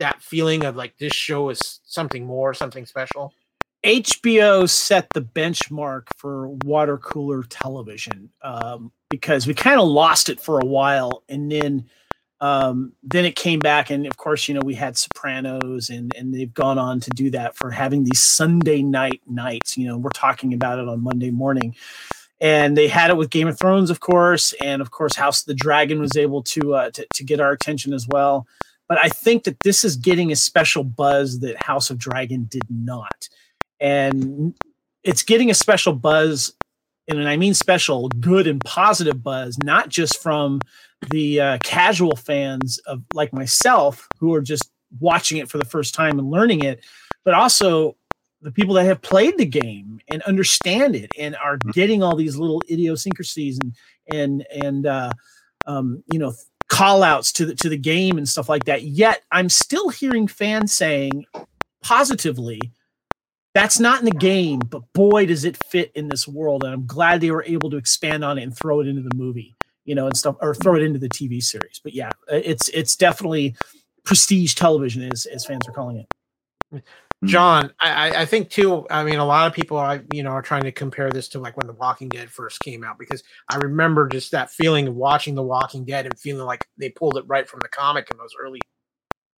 that feeling of like this show is something more, something special? HBO set the benchmark for water cooler television um, because we kind of lost it for a while, and then um, then it came back, and of course, you know, we had Sopranos, and and they've gone on to do that for having these Sunday night nights. You know, we're talking about it on Monday morning, and they had it with Game of Thrones, of course, and of course, House of the Dragon was able to uh, to, to get our attention as well but I think that this is getting a special buzz that House of Dragon did not. And it's getting a special buzz, and I mean special, good and positive buzz, not just from the uh, casual fans of like myself who are just watching it for the first time and learning it, but also the people that have played the game and understand it and are mm-hmm. getting all these little idiosyncrasies and and and uh, um, you know call outs to the to the game and stuff like that. Yet I'm still hearing fans saying positively, that's not in the game, but boy does it fit in this world. And I'm glad they were able to expand on it and throw it into the movie, you know, and stuff or throw it into the TV series. But yeah, it's it's definitely prestige television as as fans are calling it. Hmm. John, I, I think too. I mean, a lot of people, I you know, are trying to compare this to like when The Walking Dead first came out because I remember just that feeling of watching The Walking Dead and feeling like they pulled it right from the comic in those early,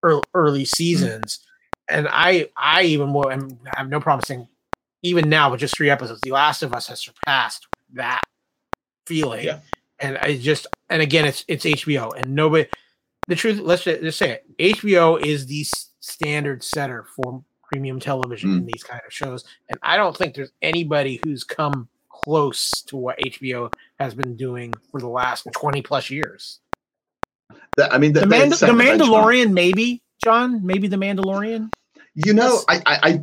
early, early seasons. And I, I even will, and I have no problem saying, even now with just three episodes, The Last of Us has surpassed that feeling. Yeah. And I just, and again, it's it's HBO, and nobody. The truth, let's just, say it. HBO is the standard setter for premium television hmm. in these kind of shows. And I don't think there's anybody who's come close to what HBO has been doing for the last 20 plus years. That- I mean, The, they- Mand- they set the benchmark. Mandalorian, maybe John, maybe the Mandalorian. You know, I, I,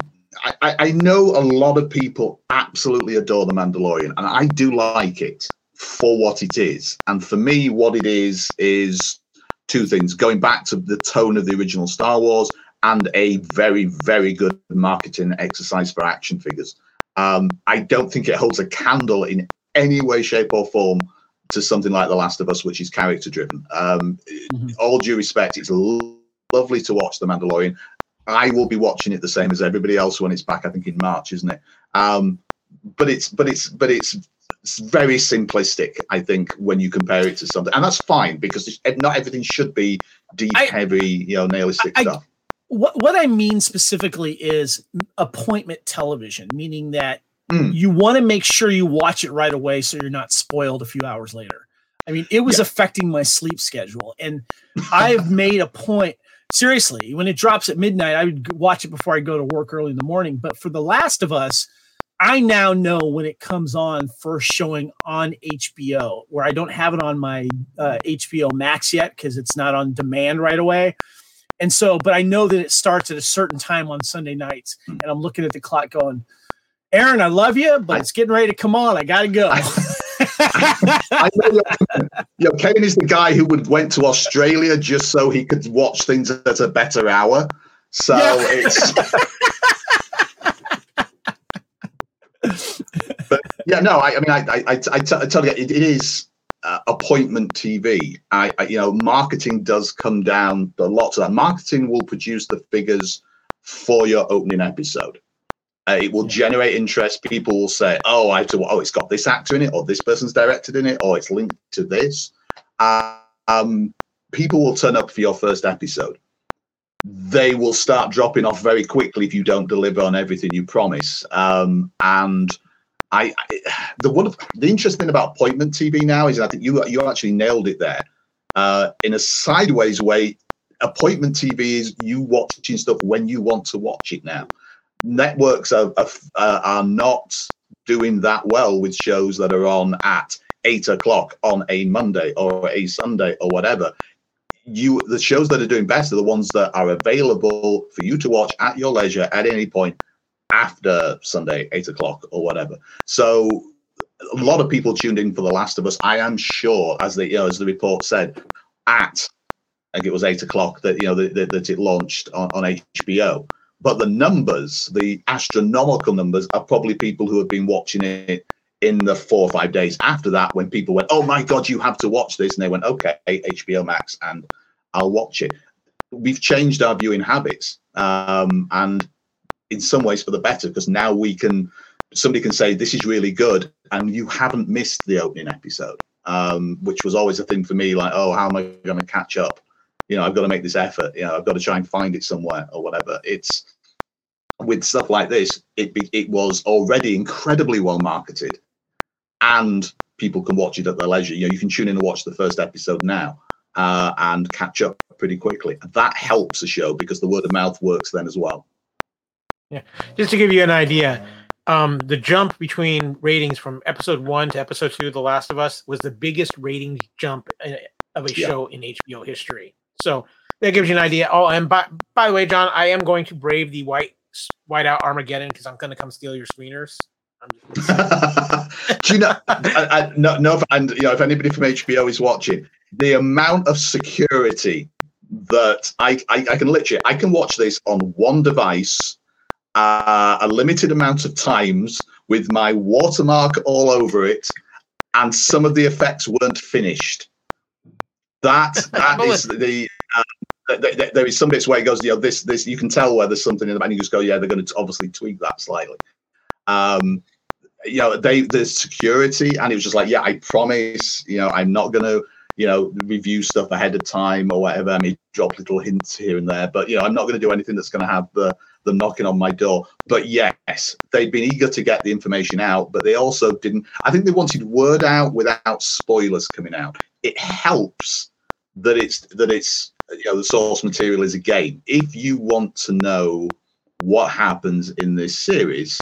I, I, know a lot of people absolutely adore the Mandalorian, and I do like it for what it is. And for me, what it is is two things: going back to the tone of the original Star Wars, and a very, very good marketing exercise for action figures. Um, I don't think it holds a candle in any way, shape, or form to something like The Last of Us, which is character driven. Um, Mhm. All due respect, it's lovely to watch The Mandalorian. I will be watching it the same as everybody else when it's back. I think in March, isn't it? Um, but it's but it's but it's, very simplistic. I think when you compare it to something, and that's fine because not everything should be deep, I- heavy, you know, nihilistic I- stuff. What what I mean specifically is appointment television, meaning that Mm. you want to make sure you watch it right away so you're not spoiled a few hours later. I mean, it was Yeah. affecting my sleep schedule, and I've made a point. Seriously, when it drops at midnight, I would watch it before I go to work early in the morning. But for The Last of Us, I now know when it comes on first showing on HBO, where I don't have it on my uh, HBO Max yet because it's not on demand right away. And so, but I know that it starts at a certain time on Sunday nights, Hmm. and I'm looking at the clock going, Erin, I love you, but it's getting ready to come on. I got to go. I *laughs* know, that- you know, Kane is the guy who would went to Australia just so he could watch things at a better hour. So Yeah. it's. but yeah, no, I, I mean, I, I, I, I, t- I tell you, it, it is uh, appointment TV. I, I, you know, marketing does come down a lot to that. Marketing will produce the figures for your opening episode. Uh, it will generate interest. People will say, "Oh, I have to. Oh, it's got this actor in it, or this person's directed in it, or it's linked to this." Uh, um, people will turn up for your first episode. They will start dropping off very quickly if you don't deliver on everything you promise. Um, and I, I, *sighs* the one, the interesting thing about appointment TV now is I think you you actually nailed it there. Uh, in a sideways way, appointment TV is you watching stuff when you want to watch it now networks are, are, uh, are not doing that well with shows that are on at eight o'clock on a Monday or a Sunday or whatever. You the shows that are doing best are the ones that are available for you to watch at your leisure at any point after Sunday, eight o'clock or whatever. So a lot of people tuned in for The Last of Us. I am sure, as the you know, as the report said, at I think it was eight o'clock that you know that, that, that it launched on, on HBO but the numbers, the astronomical numbers, are probably people who have been watching it in the four or five days after that when people went, Oh my God, you have to watch this. And they went, Okay, HBO Max, and I'll watch it. We've changed our viewing habits. Um, and in some ways for the better, because now we can, somebody can say, This is really good. And you haven't missed the opening episode, um, which was always a thing for me like, Oh, how am I going to catch up? You know, I've got to make this effort. You know, I've got to try and find it somewhere or whatever. It's with stuff like this. It be, it was already incredibly well marketed, and people can watch it at their leisure. You know, you can tune in and watch the first episode now uh, and catch up pretty quickly. That helps a show because the word of mouth works then as well. Yeah, just to give you an idea, um, the jump between ratings from episode one to episode two of The Last of Us was the biggest ratings jump uh, of a Yeah. show in HBO history. So that gives you an idea. Oh, and by, by the way, John, I am going to brave the white whiteout Armageddon because I'm going to come steal your screeners. I'm just, *laughs* *laughs* Do you know? I, I, no, no, and you know, if anybody from HBO is watching, the amount of security that I, I, I can literally, I can watch this on one device, uh, a limited amount of times with my watermark all over it, and some of the effects weren't finished. That *laughs* that is the uh, th- th- there is some bits where it goes, you know, this, this, you can tell where there's something in the back. And you just go, yeah, they're going to obviously tweak that slightly. Um, you know, they there's security, and it was just like, yeah, I promise, you know, I'm not going to, you know, review stuff ahead of time or whatever. I mean, drop little hints here and there, but you know, I'm not going to do anything that's going to have the them knocking on my door. But yes, they've been eager to get the information out, but they also didn't. I think they wanted word out without spoilers coming out. It helps that it's that it's you know the source material is a game. If you want to know what happens in this series,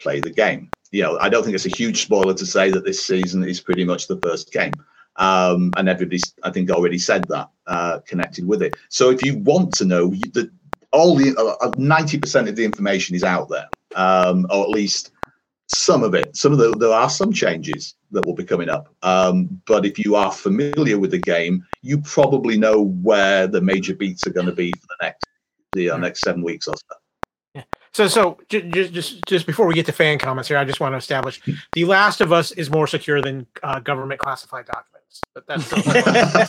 play the game. You know, I don't think it's a huge spoiler to say that this season is pretty much the first game. Um, and everybody's, I think, already said that uh, connected with it. So if you want to know, the, all the uh, ninety percent of the information is out there, um, or at least some of it. Some of the there are some changes that will be coming up. Um, but if you are familiar with the game, you probably know where the major beats are going to be for the next the uh, next seven weeks or so. Yeah. So, so just just just before we get to fan comments here, I just want to establish: The Last of Us is more secure than uh, government classified documents. But that's *laughs* uh,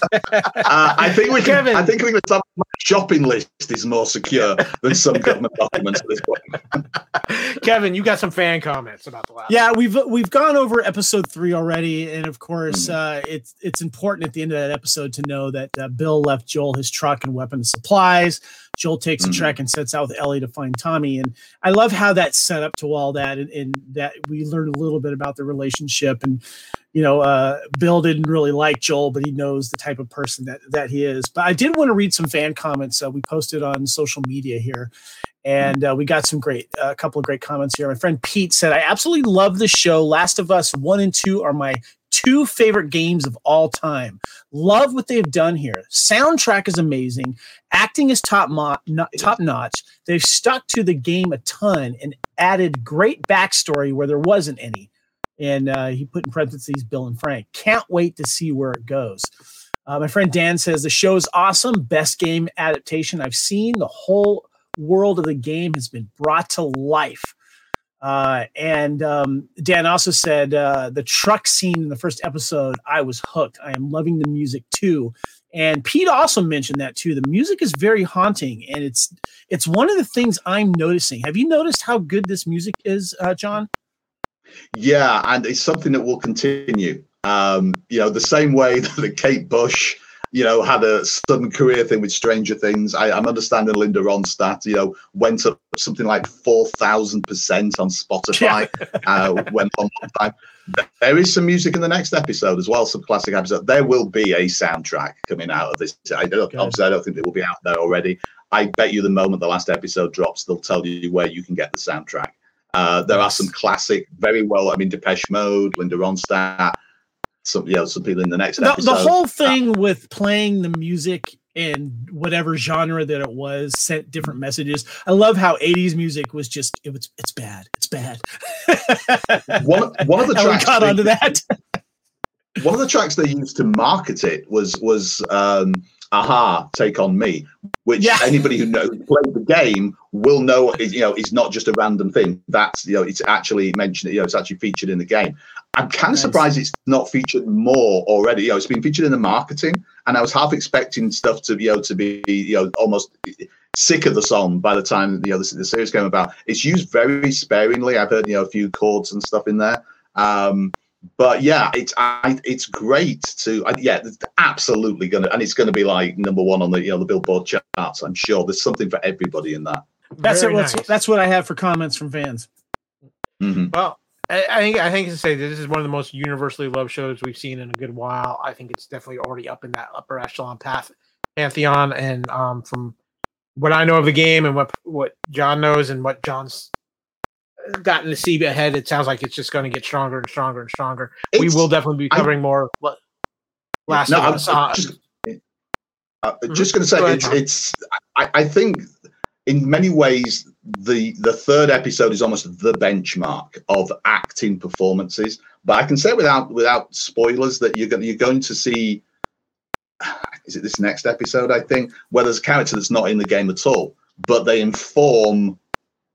I think we can. Kevin. I think we can. Some shopping list is more secure than some government documents at this point. *laughs* Kevin, you got some fan comments about the last. Yeah, we've we've gone over episode three already, and of course, mm. uh, it's it's important at the end of that episode to know that uh, Bill left Joel his truck and weapon supplies. Joel takes mm. a trek and sets out with Ellie to find Tommy, and I love how that's set up to all that, and, and that we learn a little bit about the relationship and you know, uh, Bill didn't really like Joel, but he knows the type of person that that he is. But I did want to read some fan comments uh, we posted on social media here, and uh, we got some great, a uh, couple of great comments here. My friend Pete said, "I absolutely love the show. Last of Us one and two are my two favorite games of all time. Love what they've done here. Soundtrack is amazing. Acting is top mo- no- top notch. They've stuck to the game a ton and added great backstory where there wasn't any." And uh, he put in parentheses Bill and Frank. Can't wait to see where it goes. Uh, my friend Dan says the show is awesome, best game adaptation I've seen. The whole world of the game has been brought to life. Uh, and um, Dan also said uh, the truck scene in the first episode, I was hooked. I am loving the music too. And Pete also mentioned that too. The music is very haunting, and it's it's one of the things I'm noticing. Have you noticed how good this music is, uh, John? Yeah, and it's something that will continue. Um, you know, the same way *laughs* that Kate Bush, you know, had a sudden career thing with Stranger Things. I, am understanding Linda Ronstadt, you know, went up something like four thousand percent on Spotify. Yeah. *laughs* uh, went on time. There is some music in the next episode as well, some classic episode. There will be a soundtrack coming out of this. I don't, obviously, I don't think it will be out there already. I bet you the moment the last episode drops, they'll tell you where you can get the soundtrack. Uh, there are some classic, very well. I mean, Depeche Mode, Linda Ronstadt, some you know, some people in the next the, episode. The whole thing with playing the music in whatever genre that it was sent different messages. I love how 80s music was just it was it's bad. It's bad. *laughs* one one of the *laughs* tracks got onto that. *laughs* one of the tracks they used to market it was was um a-ha take on me which yeah. anybody who knows played the game will know is you know it's not just a random thing. That's you know it's actually mentioned you know it's actually featured in the game. I'm kind of surprised it's not featured more already. You know it's been featured in the marketing and i was half expecting stuff to be you know to be you know almost sick of the song by the time you know the, the series came about. It's used very sparingly. I've heard you know a few chords and stuff in there. Um but yeah, it's I, it's great to I, yeah, it's absolutely gonna and it's gonna be like number one on the you know the Billboard charts. I'm sure there's something for everybody in that. That's Very it. Nice. That's what I have for comments from fans. Mm-hmm. Well, I, I think I think to say this is one of the most universally loved shows we've seen in a good while. I think it's definitely already up in that upper echelon path pantheon, and um, from what I know of the game and what what John knows and what John's gotten to see ahead, it sounds like it's just going to get stronger and stronger and stronger. It's, we will definitely be covering I, more. Last no, Us. Uh, just, uh, mm-hmm. just going to say Go it's, it's I, I, think in many ways the the third episode is almost the benchmark of acting performances. But I can say without without spoilers that you're going you're going to see. *sighs* Is it this next episode? I think where there's a character that's not in the game at all, but they inform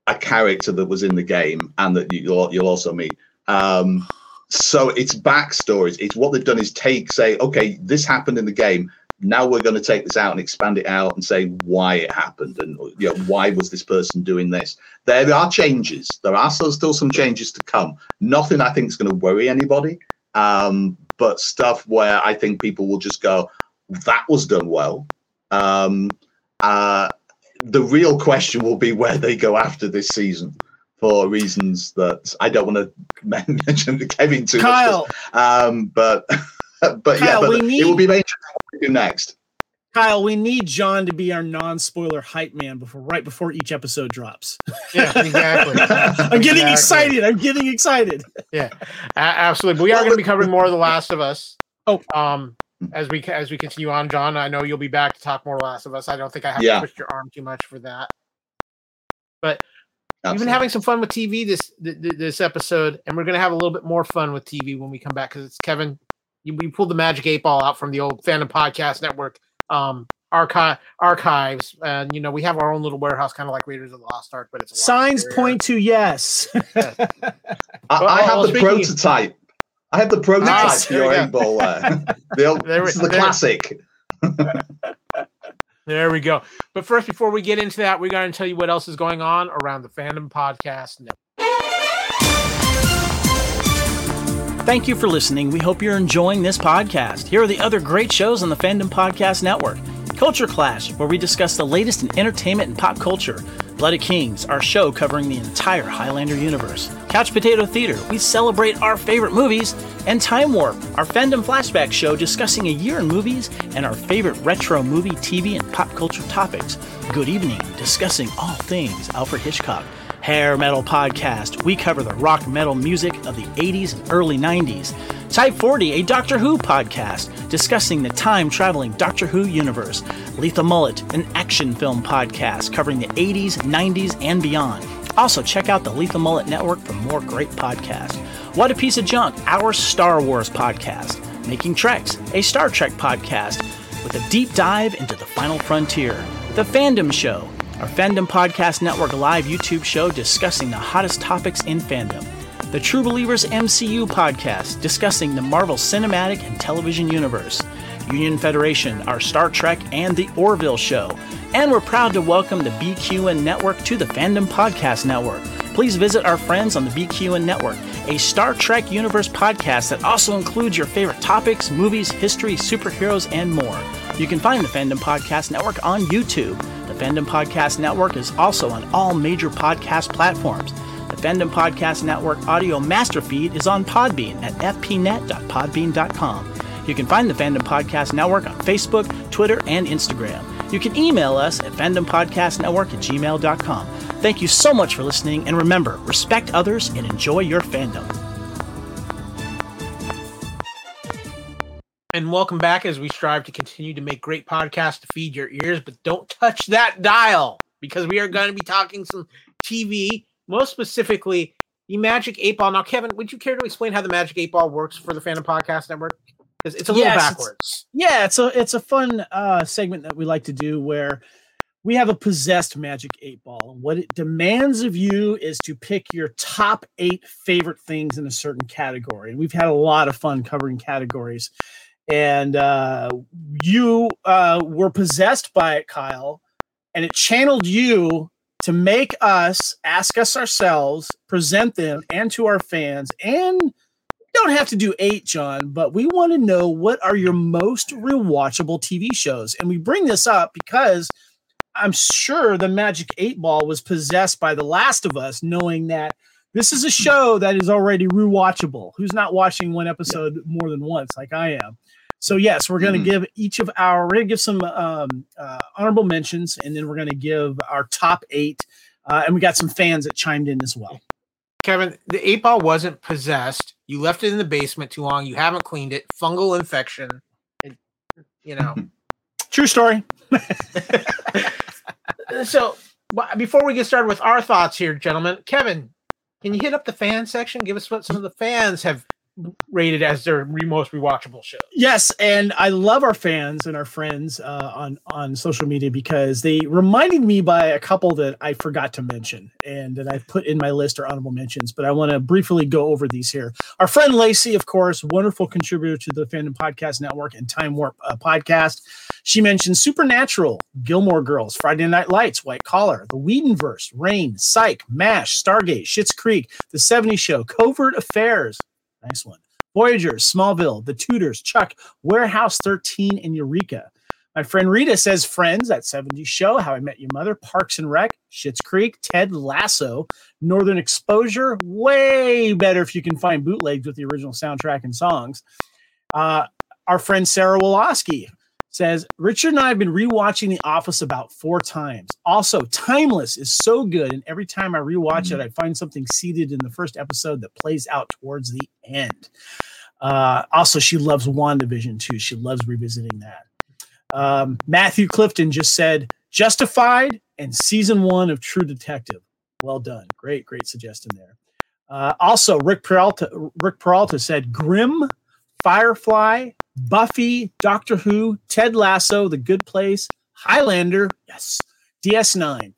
a character that was in the game and that you'll, you'll also meet. Um, so it's backstories. It's what they've done is take, say, okay, this happened in the game. now we're going to take this out and expand it out and say why it happened and you know why was this person doing this there are changes there are still, some changes to come nothing i think is going to worry anybody um, but stuff where i think people will just go that was done well um, uh, the real question will be where they go after this season for reasons that i don't want to mention *laughs* kevin too Kyle. much um, but *laughs* but yeah but we it will be very interesting what we do next Kyle, we need John to be our non-spoiler hype man before right before each episode drops. Yeah, exactly. *laughs* I'm getting Exactly. excited. I'm getting excited. Yeah, absolutely. But we are going to be covering more of The Last of Us. Oh. um, as we as we continue on, John. I know you'll be back to talk more Last of Us. I don't think I have Yeah. to twist your arm too much for that. But we've been having some fun with TV this th- th- this episode, and we're going to have a little bit more fun with TV when we come back because it's Kevin. You, we pulled the Magic Eight Ball out from the old Fandom Podcast Network um, archive archives, and you know we have our own little warehouse, kind of like Raiders of the Lost Ark, but it's a Signs scarier. point to yes. I, I have well, the speaking- prototype. I have the prototype Nice, for your we eight ball there. The old- There we- this is the there- classic. *laughs* There we go. But first, before we get into that, we're going to tell you what else is going on around the Fandom Podcast Network. Thank you for listening. We hope you're enjoying this podcast. Here are the other great shows on the Fandom Podcast Network Culture Clash, where we discuss the latest in entertainment and pop culture. Blooded Kings, our show covering the entire Highlander universe. Couch Potato Theater, we celebrate our favorite movies. And Time Warp, our fandom flashback show discussing a year in movies and our favorite retro movie, TV, and pop culture topics. Good evening, discussing all things Alfred Hitchcock. Hair Metal Podcast. We cover the rock metal music of the 80s and early 90s. Type 40, a Doctor Who podcast discussing the time traveling Doctor Who universe. Lethal Mullet, an action film podcast covering the 80s, 90s, and beyond. Also, check out the Lethal Mullet Network for more great podcasts. What a Piece of Junk, our Star Wars podcast. Making Treks, a Star Trek podcast with a deep dive into the final frontier. The Fandom Show, our Fandom Podcast Network live YouTube show discussing the hottest topics in fandom. The True Believers MCU podcast discussing the Marvel Cinematic and Television Universe. Union Federation, our Star Trek, and the Orville Show. And we're proud to welcome the BQN Network to the Fandom Podcast Network. Please visit our friends on the BQN Network, a Star Trek Universe podcast that also includes your favorite topics, movies, history, superheroes, and more. You can find the Fandom Podcast Network on YouTube. Fandom Podcast Network is also on all major podcast platforms. The Fandom Podcast Network audio master feed is on Podbean at fpnet.podbean.com. You can find the Fandom Podcast Network on Facebook, Twitter, and Instagram. You can email us at fandompodcastnetwork at gmail.com. Thank you so much for listening, and remember, respect others and enjoy your fandom. And welcome back as we strive to continue to make great podcasts to feed your ears, but don't touch that dial because we are going to be talking some TV, most specifically the Magic 8 Ball. Now, Kevin, would you care to explain how the Magic 8 Ball works for the Fandom Podcast Network? Because it's a little Yes, it's- backwards. yeah, it's a it's a fun uh, segment that we like to do where we have a possessed magic eight ball. And what it demands of you is to pick your top eight favorite things in a certain category. And we've had a lot of fun covering categories. And uh, you uh, were possessed by it, Kyle, and it channeled you to make us ask us ourselves, present them, and to our fans, and don't have to do eight, John, but we want to know what are your most rewatchable TV shows. And we bring this up because I'm sure the Magic Eight Ball was possessed by The Last of Us, knowing that this is a show that is already rewatchable. Who's not watching one episode more than once, like I am? So yes, we're going to Mhm. give each of our we're going to give some um, uh, honorable mentions, and then we're going to give our top eight. Uh, and we got some fans that chimed in as well. Kevin, the 8 Ball wasn't possessed. You left it in the basement too long. You haven't cleaned it. Fungal infection. It, you know. *laughs* True story. *laughs* so before we get started with our thoughts here, gentlemen, Kevin, can you hit up the fan section? Give us what some of the fans have rated as their most rewatchable show. Yes, and I love our fans and our friends uh, on on social media because they reminded me by a couple that I forgot to mention and that I put in my list or honorable mentions. But I want to briefly go over these here. Our friend Lacey, of course, wonderful contributor to the Fandom Podcast Network and Time Warp uh, podcast. She mentioned Supernatural, Gilmore Girls, Friday Night Lights, White Collar, The Whedonverse, Reign, Psych, MASH, Stargate, Schitt's Creek, The 70s Show, Covert Affairs. Nice one. Voyager, Smallville, The Tudors, Chuck, Warehouse 13, and Eureka. My friend Rita says Friends, that 70s show, How I Met Your Mother, Parks and Rec, Schitt's Creek, Ted Lasso, Northern Exposure. Way better if you can find bootlegs with the original soundtrack and songs. Uh, our friend Sarah Woloski says Richard and I have been rewatching The Office about four times. Also, Timeless is so good, and every time I rewatch it, I find something seated in the first episode that plays out towards the end. Uh, also, she loves WandaVision too. She loves revisiting that. Um, Matthew Clifton just said Justified and season one of True Detective. Well done. Great, great suggestion there. Uh, also, Rick Peralta, Rick Peralta said Grimm, Firefly, Buffy, Doctor Who, Ted Lasso, The Good Place, Highlander, yes, DS9.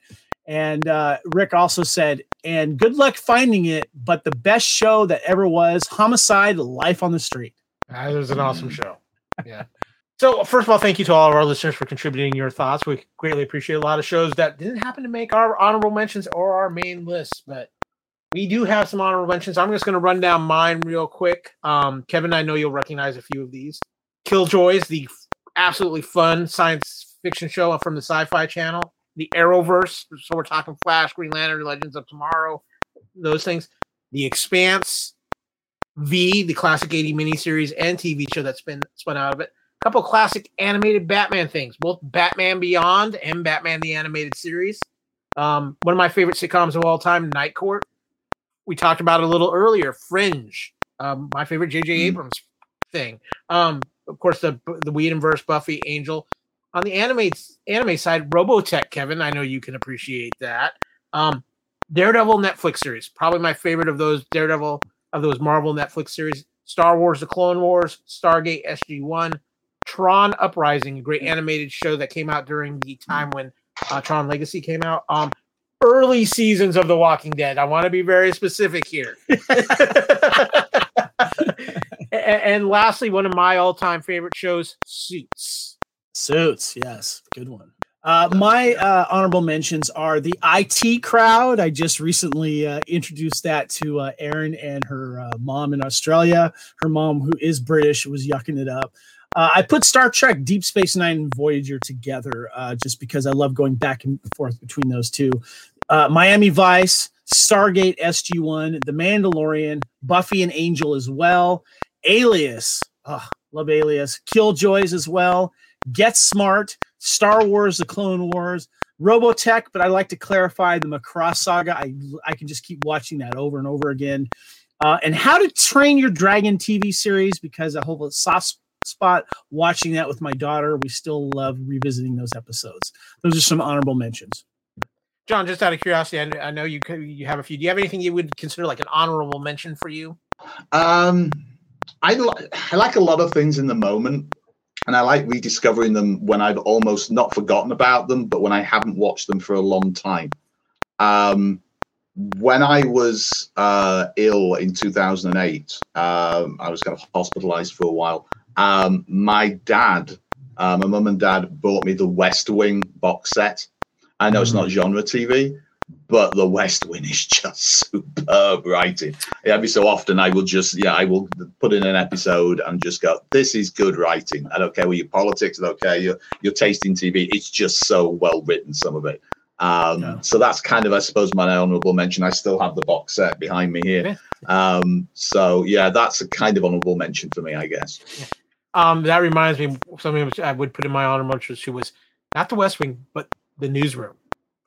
And uh, Rick also said, and good luck finding it, but the best show that ever was Homicide Life on the Street. That was an awesome show. Yeah. So, first of all, thank you to all of our listeners for contributing your thoughts. We greatly appreciate a lot of shows that didn't happen to make our honorable mentions or our main list, but we do have some honorable mentions. I'm just going to run down mine real quick. Um, Kevin, I know you'll recognize a few of these. Killjoys, the absolutely fun science fiction show from the Sci Fi Channel. The Arrowverse, so we're talking Flash, Green Lantern, Legends of Tomorrow, those things. The Expanse, V, the classic 80 miniseries and TV show that's been spun out of it A couple classic animated Batman things, both Batman Beyond and Batman the Animated Series. Um, one of my favorite sitcoms of all time, Night Court. We talked about a little earlier. Fringe, um, my favorite J.J. Mm. Abrams thing. Um, of course, the the Whedonverse, Buffy, Angel. On the anime anime side, Robotech, Kevin. I know you can appreciate that. Um, Daredevil Netflix series, probably my favorite of those Daredevil of those Marvel Netflix series. Star Wars: The Clone Wars, Stargate SG One, Tron Uprising, a great animated show that came out during the time when uh, Tron Legacy came out. Um, early seasons of The Walking Dead. I want to be very specific here. *laughs* and, and lastly, one of my all-time favorite shows, Suits. Suits, yes, good one. Uh, my uh, honorable mentions are the IT crowd. I just recently uh, introduced that to uh, Erin and her uh, mom in Australia. Her mom, who is British, was yucking it up. Uh, I put Star Trek, Deep Space Nine, and Voyager together uh, just because I love going back and forth between those two. Uh, Miami Vice, Stargate SG1, The Mandalorian, Buffy and Angel as well, Alias, oh, love Alias, Killjoys as well, Get Smart, Star Wars, The Clone Wars, Robotech, but I like to clarify the Macross saga. I, I can just keep watching that over and over again. Uh, and How to Train Your Dragon TV series because I hope soft spot watching that with my daughter. We still love revisiting those episodes. Those are some honorable mentions. John, just out of curiosity, I, I know you you have a few. Do you have anything you would consider like an honorable mention for you? Um, I, li- I like a lot of things in the moment, and I like rediscovering them when I've almost not forgotten about them, but when I haven't watched them for a long time. Um, when I was uh, ill in 2008, um, I was kind of hospitalized for a while. Um, my dad, uh, my mum and dad bought me the West Wing box set. I know it's not genre TV, but the West Wing is *laughs* just superb writing. Every so often, I will just, yeah, I will put in an episode and just go, this is good writing. I don't care what your politics, I don't care your, your taste in TV. It's just so well written, some of it. Um, Yeah. So that's kind of, I suppose, my honorable mention. I still have the box set behind me here. Um, so yeah, that's a kind of honorable mention for me, I guess. Um, that reminds me of something which I would put in my honorable mentions. Who was not the West Wing, but the Newsroom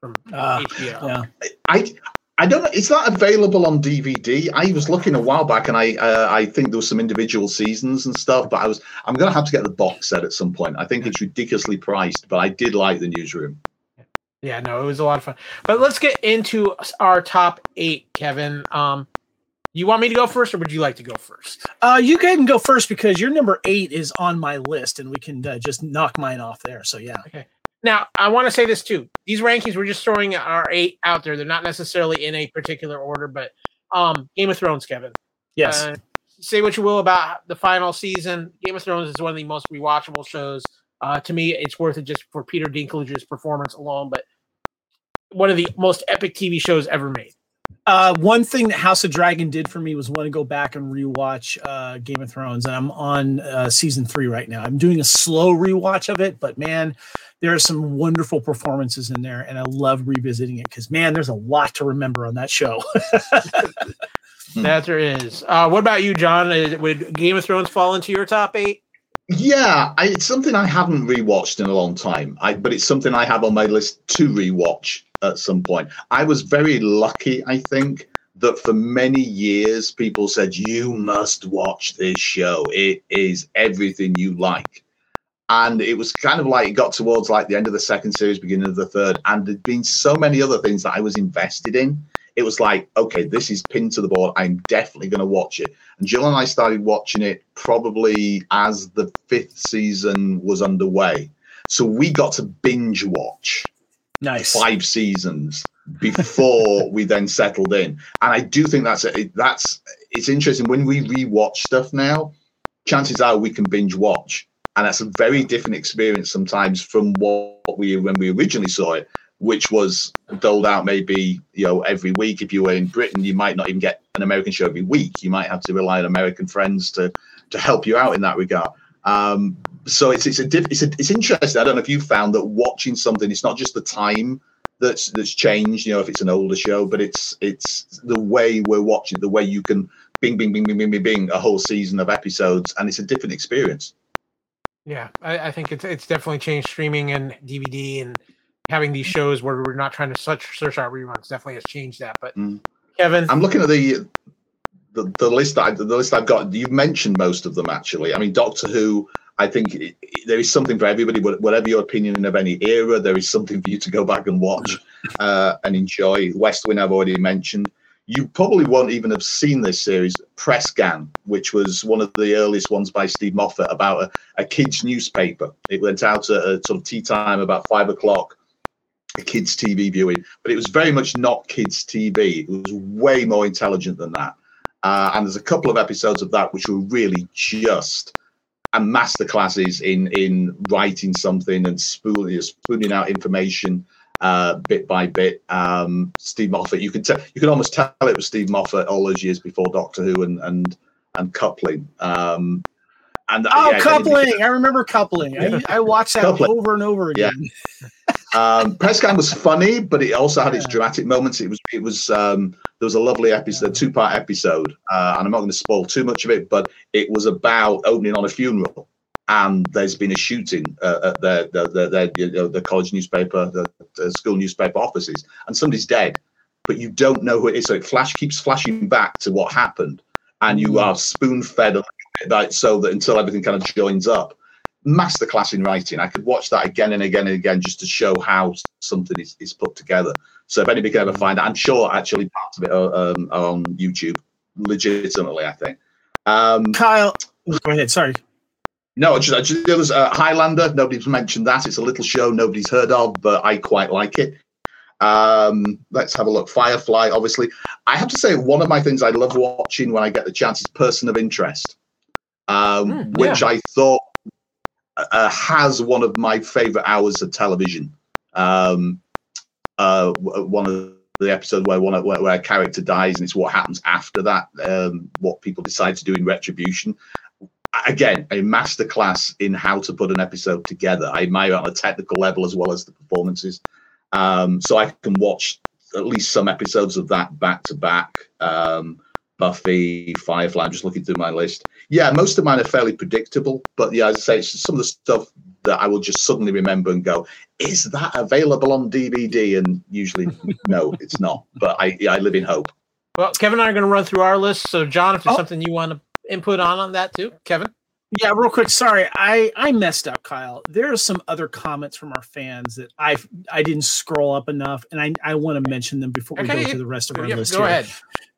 from Ah, HBO. Yeah. I I don't know. It's not available on DVD. I was looking a while back, and I uh, I think there was some individual seasons and stuff. But I was I'm gonna have to get the box set at some point. I think it's ridiculously priced, but I did like the newsroom. Yeah, no, it was a lot of fun. But let's get into our top eight, Kevin. Um, you want me to go first, or would you like to go first? Uh, you can go first because your number eight is on my list, and we can uh, just knock mine off there. So yeah, Okay. Now, I want to say this too. These rankings, we're just throwing our eight out there. They're not necessarily in a particular order, but um, Game of Thrones, Kevin. yes, Uh, say what you will about the final season. Game of Thrones is one of the most rewatchable shows Uh, to me, it's worth it just for Peter Dinklage's performance alone. But one of the most epic TV shows ever made. Uh, one thing that House of Dragon did for me was want to go back and rewatch uh, Game of Thrones, and I'm on uh, season three right now. I'm doing a slow rewatch of it, but man, there are some wonderful performances in there, and I love revisiting it because man, there's a lot to remember on that show. *laughs* that there is. Uh, what about you, John? Uh, would Game of Thrones fall into your top eight? Yeah, I, it's something I haven't rewatched in a long time. I, but it's something I have on my list to rewatch at some point. I was very lucky, I think, that for many years people said you must watch this show. It is everything you like. And it was kind of like it got towards like the end of the second series, beginning of the third, and there'd been so many other things that I was invested in it was like, okay, this is pinned to the board. I'm definitely going to watch it. And Jill and I started watching it probably as the fifth season was underway. So we got to binge watch nice five seasons before *laughs* we then settled in. And I do think that's it. That's it's interesting when we rewatch stuff now. Chances are we can binge watch, and that's a very different experience sometimes from what we when we originally saw it which was doled out maybe you know every week. If you were in Britain, you might not even get an American show every week. You might have to rely on American friends to to help you out in that regard. Um, so it's it's a diff, it's a, it's interesting. I don't know if you found that watching something, it's not just the time that's that's changed. You know, if it's an older show, but it's it's the way we're watching, the way you can bing bing bing bing bing bing bing a whole season of episodes, and it's a different experience. Yeah, I, I think it's it's definitely changed streaming and DVD and having these shows where we're not trying to search search out reruns definitely has changed that. But mm. Kevin, I'm looking at the the, the list I, the list I've got. You've mentioned most of them actually. I mean, Doctor Who. I think it, it, there is something for everybody. Whatever your opinion of any era, there is something for you to go back and watch uh, and enjoy. West Wing, I've already mentioned. You probably won't even have seen this series, Press Gang, which was one of the earliest ones by Steve Moffat about a, a kid's newspaper. It went out at a sort of tea time about five o'clock a kids' TV viewing, but it was very much not kids' TV. It was way more intelligent than that. Uh, and there's a couple of episodes of that which were really just a masterclasses in in writing something and spooning spooning out information uh, bit by bit. Um, Steve Moffat, you could tell, you could almost tell it was Steve Moffat all those years before Doctor Who and and and coupling. Um, and oh, yeah, coupling! I remember coupling. I, I watched that coupling. over and over again. Yeah. *laughs* um, Press Gang was funny, but it also had its dramatic moments. It was it was um, there was a lovely episode, two part episode, uh, and I'm not going to spoil too much of it, but it was about opening on a funeral, and there's been a shooting uh, at their the the, you know, the college newspaper, the, the school newspaper offices, and somebody's dead, but you don't know who it is. So it flash keeps flashing back to what happened, and you mm. are spoon fed like so that until everything kind of joins up masterclass in writing. I could watch that again and again and again just to show how something is, is put together. So if anybody can ever find it, I'm sure actually parts of it are, um, are on YouTube, legitimately, I think. Um, Kyle, go ahead. Sorry. No, just, just there's uh, Highlander. Nobody's mentioned that. It's a little show nobody's heard of, but I quite like it. Um, let's have a look. Firefly, obviously. I have to say, one of my things I love watching when I get the chance is Person of Interest, um, mm, which I thought uh, has one of my favorite hours of television. Um, uh, one of the episodes where one where, where, a character dies and it's what happens after that, um, what people decide to do in retribution. Again, a masterclass in how to put an episode together. I admire on a technical level as well as the performances. Um, so I can watch at least some episodes of that back to back. Um, Buffy, Firefly. I'm just looking through my list. Yeah, most of mine are fairly predictable, but yeah, as I say, it's some of the stuff that I will just suddenly remember and go, "Is that available on DVD?" And usually, *laughs* no, it's not. But I, yeah, I live in hope. Well, Kevin and I are going to run through our list. So, John, if there's oh. something you want to input on on that too, Kevin. Yeah, real quick. Sorry, I I messed up, Kyle. There are some other comments from our fans that I I didn't scroll up enough, and I I want to mention them before okay, we go to the rest of our yeah, list. Go here. ahead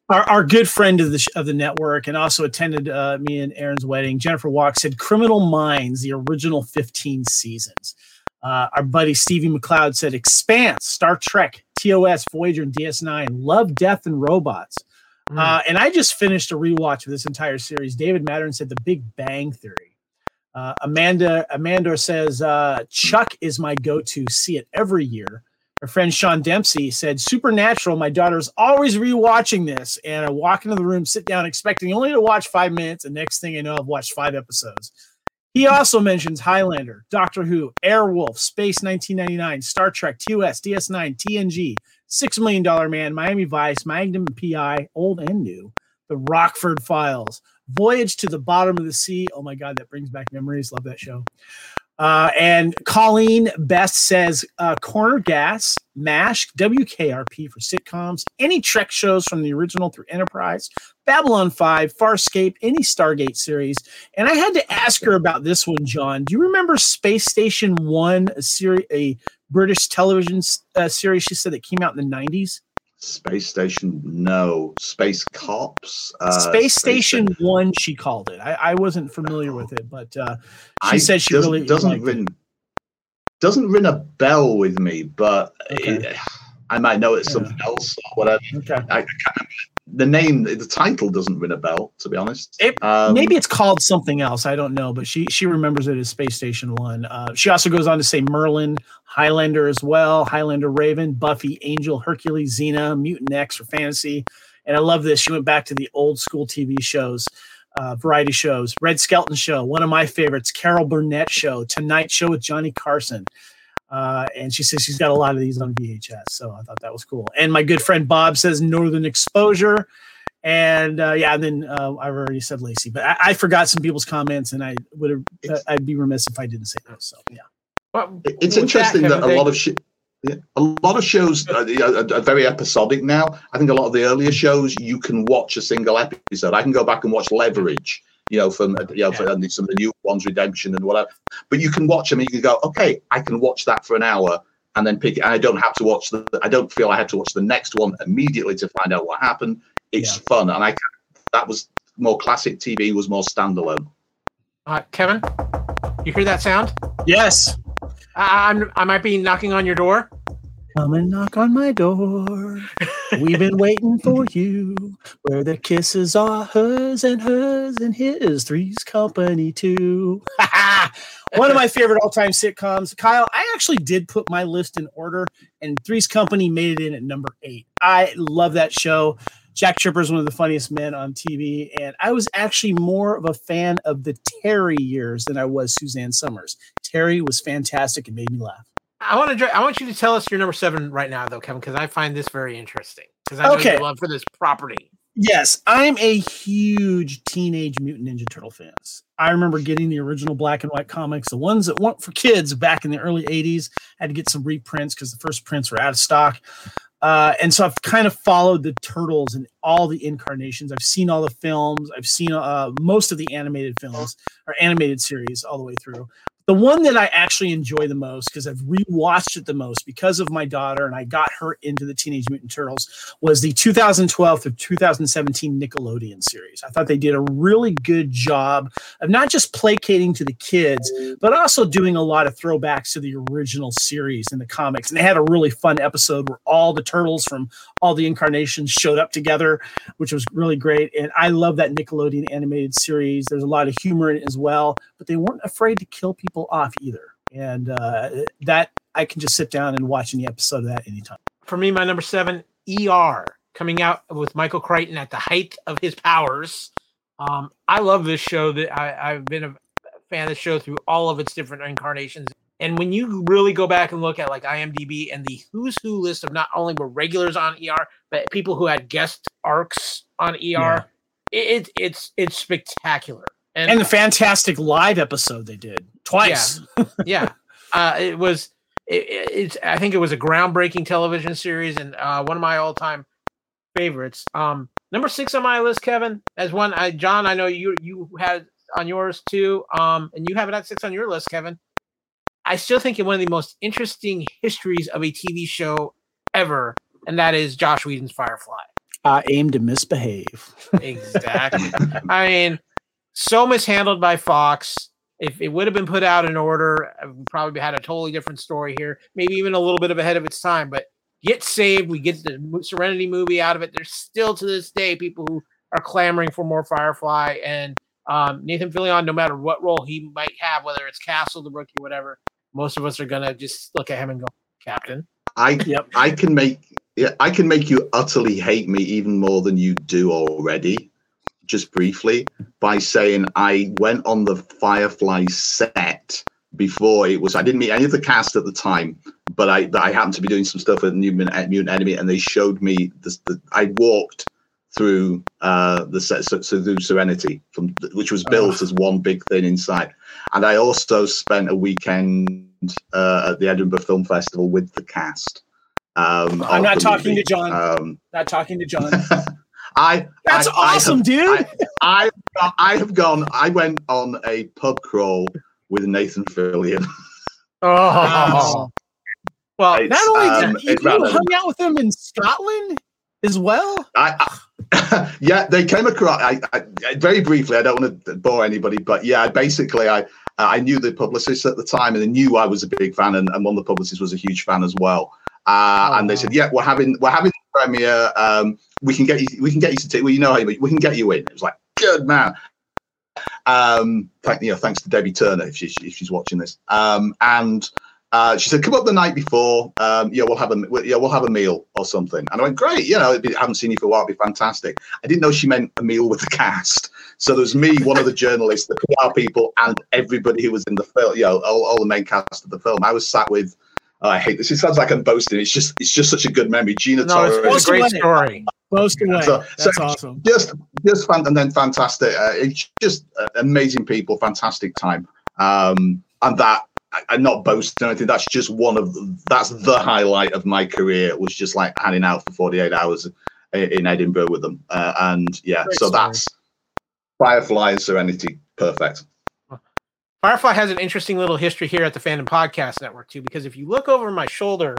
our, our good friend of the of the network and also attended uh, me and Erin's wedding. Jennifer Walk said, "Criminal Minds, the original 15 seasons." Uh, our buddy Stevie McLeod said, "Expanse, Star Trek, TOS, Voyager, and DS9. Love, Death, and Robots." Mm. Uh, and I just finished a rewatch of this entire series. David Mattern said, "The Big Bang Theory." Uh, Amanda Amanda says uh, Chuck is my go-to. See it every year. Our friend Sean Dempsey said Supernatural. My daughter's always rewatching this, and I walk into the room, sit down, expecting only to watch five minutes, and next thing I know, I've watched five episodes. He also mentions Highlander, Doctor Who, Airwolf, Space 1999, Star Trek, TOS, DS9, TNG, Six Million Dollar Man, Miami Vice, Magnum PI, old and new, The Rockford Files, Voyage to the Bottom of the Sea. Oh my God, that brings back memories. Love that show. Uh, and Colleen Best says uh, Corner Gas, MASH, WKRP for sitcoms, any Trek shows from the original through Enterprise, Babylon 5, Farscape, any Stargate series. And I had to ask her about this one, John. Do you remember Space Station 1, a, series, a British television uh, series she said that came out in the 90s? Space Station, no. Space Cops. Uh, Space Station One, she called it. I, I wasn't familiar with it, but uh, she I said she doesn't, really doesn't ring it. doesn't ring a bell with me, but okay. it, I might know it's yeah. something else or whatever. Okay. I, I the name, the title doesn't ring a bell, to be honest. It, um, maybe it's called something else. I don't know, but she she remembers it as Space Station One. Uh, she also goes on to say Merlin, Highlander as well, Highlander Raven, Buffy, Angel, Hercules, Xena, Mutant X for fantasy. And I love this. She went back to the old school TV shows, uh, variety shows, Red Skelton Show, one of my favorites, Carol Burnett Show, Tonight Show with Johnny Carson. Uh, and she says she's got a lot of these on VHS. So I thought that was cool. And my good friend Bob says Northern Exposure. And uh, yeah, and then uh, I've already said Lacey, but I, I, forgot some people's comments, and I would have uh, I'd be remiss if I didn't say those. So yeah, well, it's interesting that, that a lot of sh- yeah, a lot of shows are, are, very episodic now. I think a lot of the earlier shows you can watch a single episode. I can go back and watch Leverage you know, from you know, yeah. some of the new ones, Redemption and whatever. But you can watch them and you can go, okay, I can watch that for an hour and then pick it. And I don't have to watch the. I don't feel I have to watch the next one immediately to find out what happened. It's yeah. fun, and I that was more classic TV. Was more standalone. Uh, Kevin, you hear that sound? Yes. I, I'm. I might be knocking on your door. Come and knock on my door. We've been waiting for *laughs* you. Where the kisses are hers and hers and his. Three's Company too. *laughs* One of my favorite all-time sitcoms. Kyle, I actually did put my list in order, and Three's Company made it in at number eight. I love that show. Jack Tripper is one of the funniest men on TV, and I was actually more of a fan of the Terri years than I was Suzanne Somers. Terri was fantastic and made me laugh. I want to. I want you to tell us your number seven right now, though, Kevin, because I find this very interesting. Because I know okay. you love for this property. Yes, I'm a huge Teenage Mutant Ninja Turtle fans. I remember getting the original black and white comics, the ones that weren't for kids back in the early '80s. I had to get some reprints because the first prints were out of stock. Uh, and so I've kind of followed the turtles and all the incarnations. I've seen all the films. I've seen uh, most of the animated films or animated series all the way through. The one that I actually enjoy the most because I've rewatched it the most because of my daughter and I got her into the Teenage Mutant Turtles was the 2012 to 2017 Nickelodeon series. I thought they did a really good job of not just placating to the kids, but also doing a lot of throwbacks to the original series in the comics. And they had a really fun episode where all the turtles from all the incarnations showed up together, which was really great. And I love that Nickelodeon animated series. There's a lot of humor in it as well, but they weren't afraid to kill people off either. And uh, that I can just sit down and watch any episode of that anytime. For me, my number seven, ER, coming out with Michael Crichton at the height of his powers. Um, I love this show. That I, I've been a fan of the show through all of its different incarnations. And when you really go back and look at like IMDb and the who's who list of not only were regulars on ER, but people who had guest arcs on ER, yeah. it, it's it's spectacular. And, and the fantastic live episode they did twice. Yeah, yeah. *laughs* Uh, it was. It, it's. I think it was a groundbreaking television series and uh, one of my all-time favorites. Um, number six on my list, Kevin, as one. I, John, I know you you had on yours too. Um, and you have it at six on your list, Kevin. I still think it's one of the most interesting histories of a TV show ever, and that is Joss Whedon's Firefly. I aim to misbehave. exactly. I mean, so mishandled by Fox. If it would have been put out in order, uh, we probably had a totally different story here. Maybe even a little bit of ahead of its time. But get saved. We get the Serenity movie out of it. There's still to this day people who are clamoring for more Firefly, and Um, Nathan Fillion, no matter what role he might have, whether it's Castle, the rookie, whatever, most of us are gonna just look at him and go, Captain. I Yep. I can make yeah I can make you utterly hate me even more than you do already. Just briefly by saying I went on the Firefly set before it was. I didn't meet any of the cast at the time, but I I happened to be doing some stuff with Mutant Mutant Enemy, and they showed me this. The, I walked through uh the set so, so through Serenity from which was built as one big thing inside, and I also spent a weekend uh, at the Edinburgh Film Festival with the cast. Um, I'm of not talking to John. Um, Not talking to John. *laughs* I That's I- I have- awesome, dude. I I have gone. I went on a pub crawl with Nathan Fillion. Oh, well, It's, Not only um, that, you, you rather- hung out with them in Scotland as well. I, I *laughs* yeah, they came across. I, I very briefly. I don't want to bore anybody, but yeah, basically, I I knew the publicist at the time, and they knew I was a big fan, and, and one of the publicists was a huge fan as well. Uh, Oh, and they said, "Yeah, we're having we're having the premiere. Um, we can get you we can get you to take. Well, you know how you, we can get you in." It was like, "Good man." Um, thank you know, thanks to Debbie Turner if she's if she's watching this. Um, and uh, she said, "Come up the night before. Um, yeah, we'll have a we'll- yeah, we'll have a meal or something." And I went, "Great, you know, be, I haven't seen you for a while. It'd be fantastic." I didn't know she meant a meal with the cast. So there was me, one of the journalists, the PR people, and everybody who was in the film. You know, all, all the main cast of the film. I was sat with. Oh, I hate this. It sounds like I'm boasting. It's just it's just such a good memory. Gina no, Torres. it's a great Most story. Boast away. So- so- That's awesome. just just fan- and then fantastic uh, it's just uh, amazing people fantastic time um and that I- i'm not boasting or anything that's just one of that's the highlight of my career was just like hanging out for 48 hours in edinburgh with them uh, and yeah Great so story. that's firefly and serenity perfect Firefly has an interesting little history here at the Fandom Podcast Network too, because if you look over my shoulder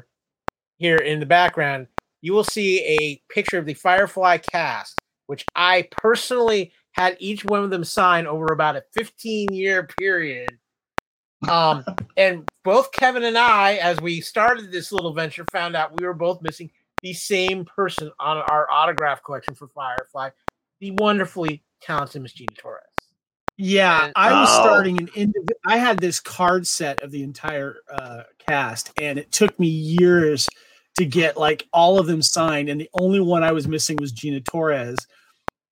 here in the background, you will see a picture of the Firefly cast, which I personally had each one of them sign over about a 15 year period. Um, *laughs* and both Kevin and I, as we started this little venture, found out we were both missing the same person on our autograph collection for Firefly, the wonderfully talented Miss Gina Torres. Yeah, I was Oh. starting an indiv- I had this card set of the entire uh, cast, and it took me years to get like all of them signed. And the only one I was missing was Gina Torres,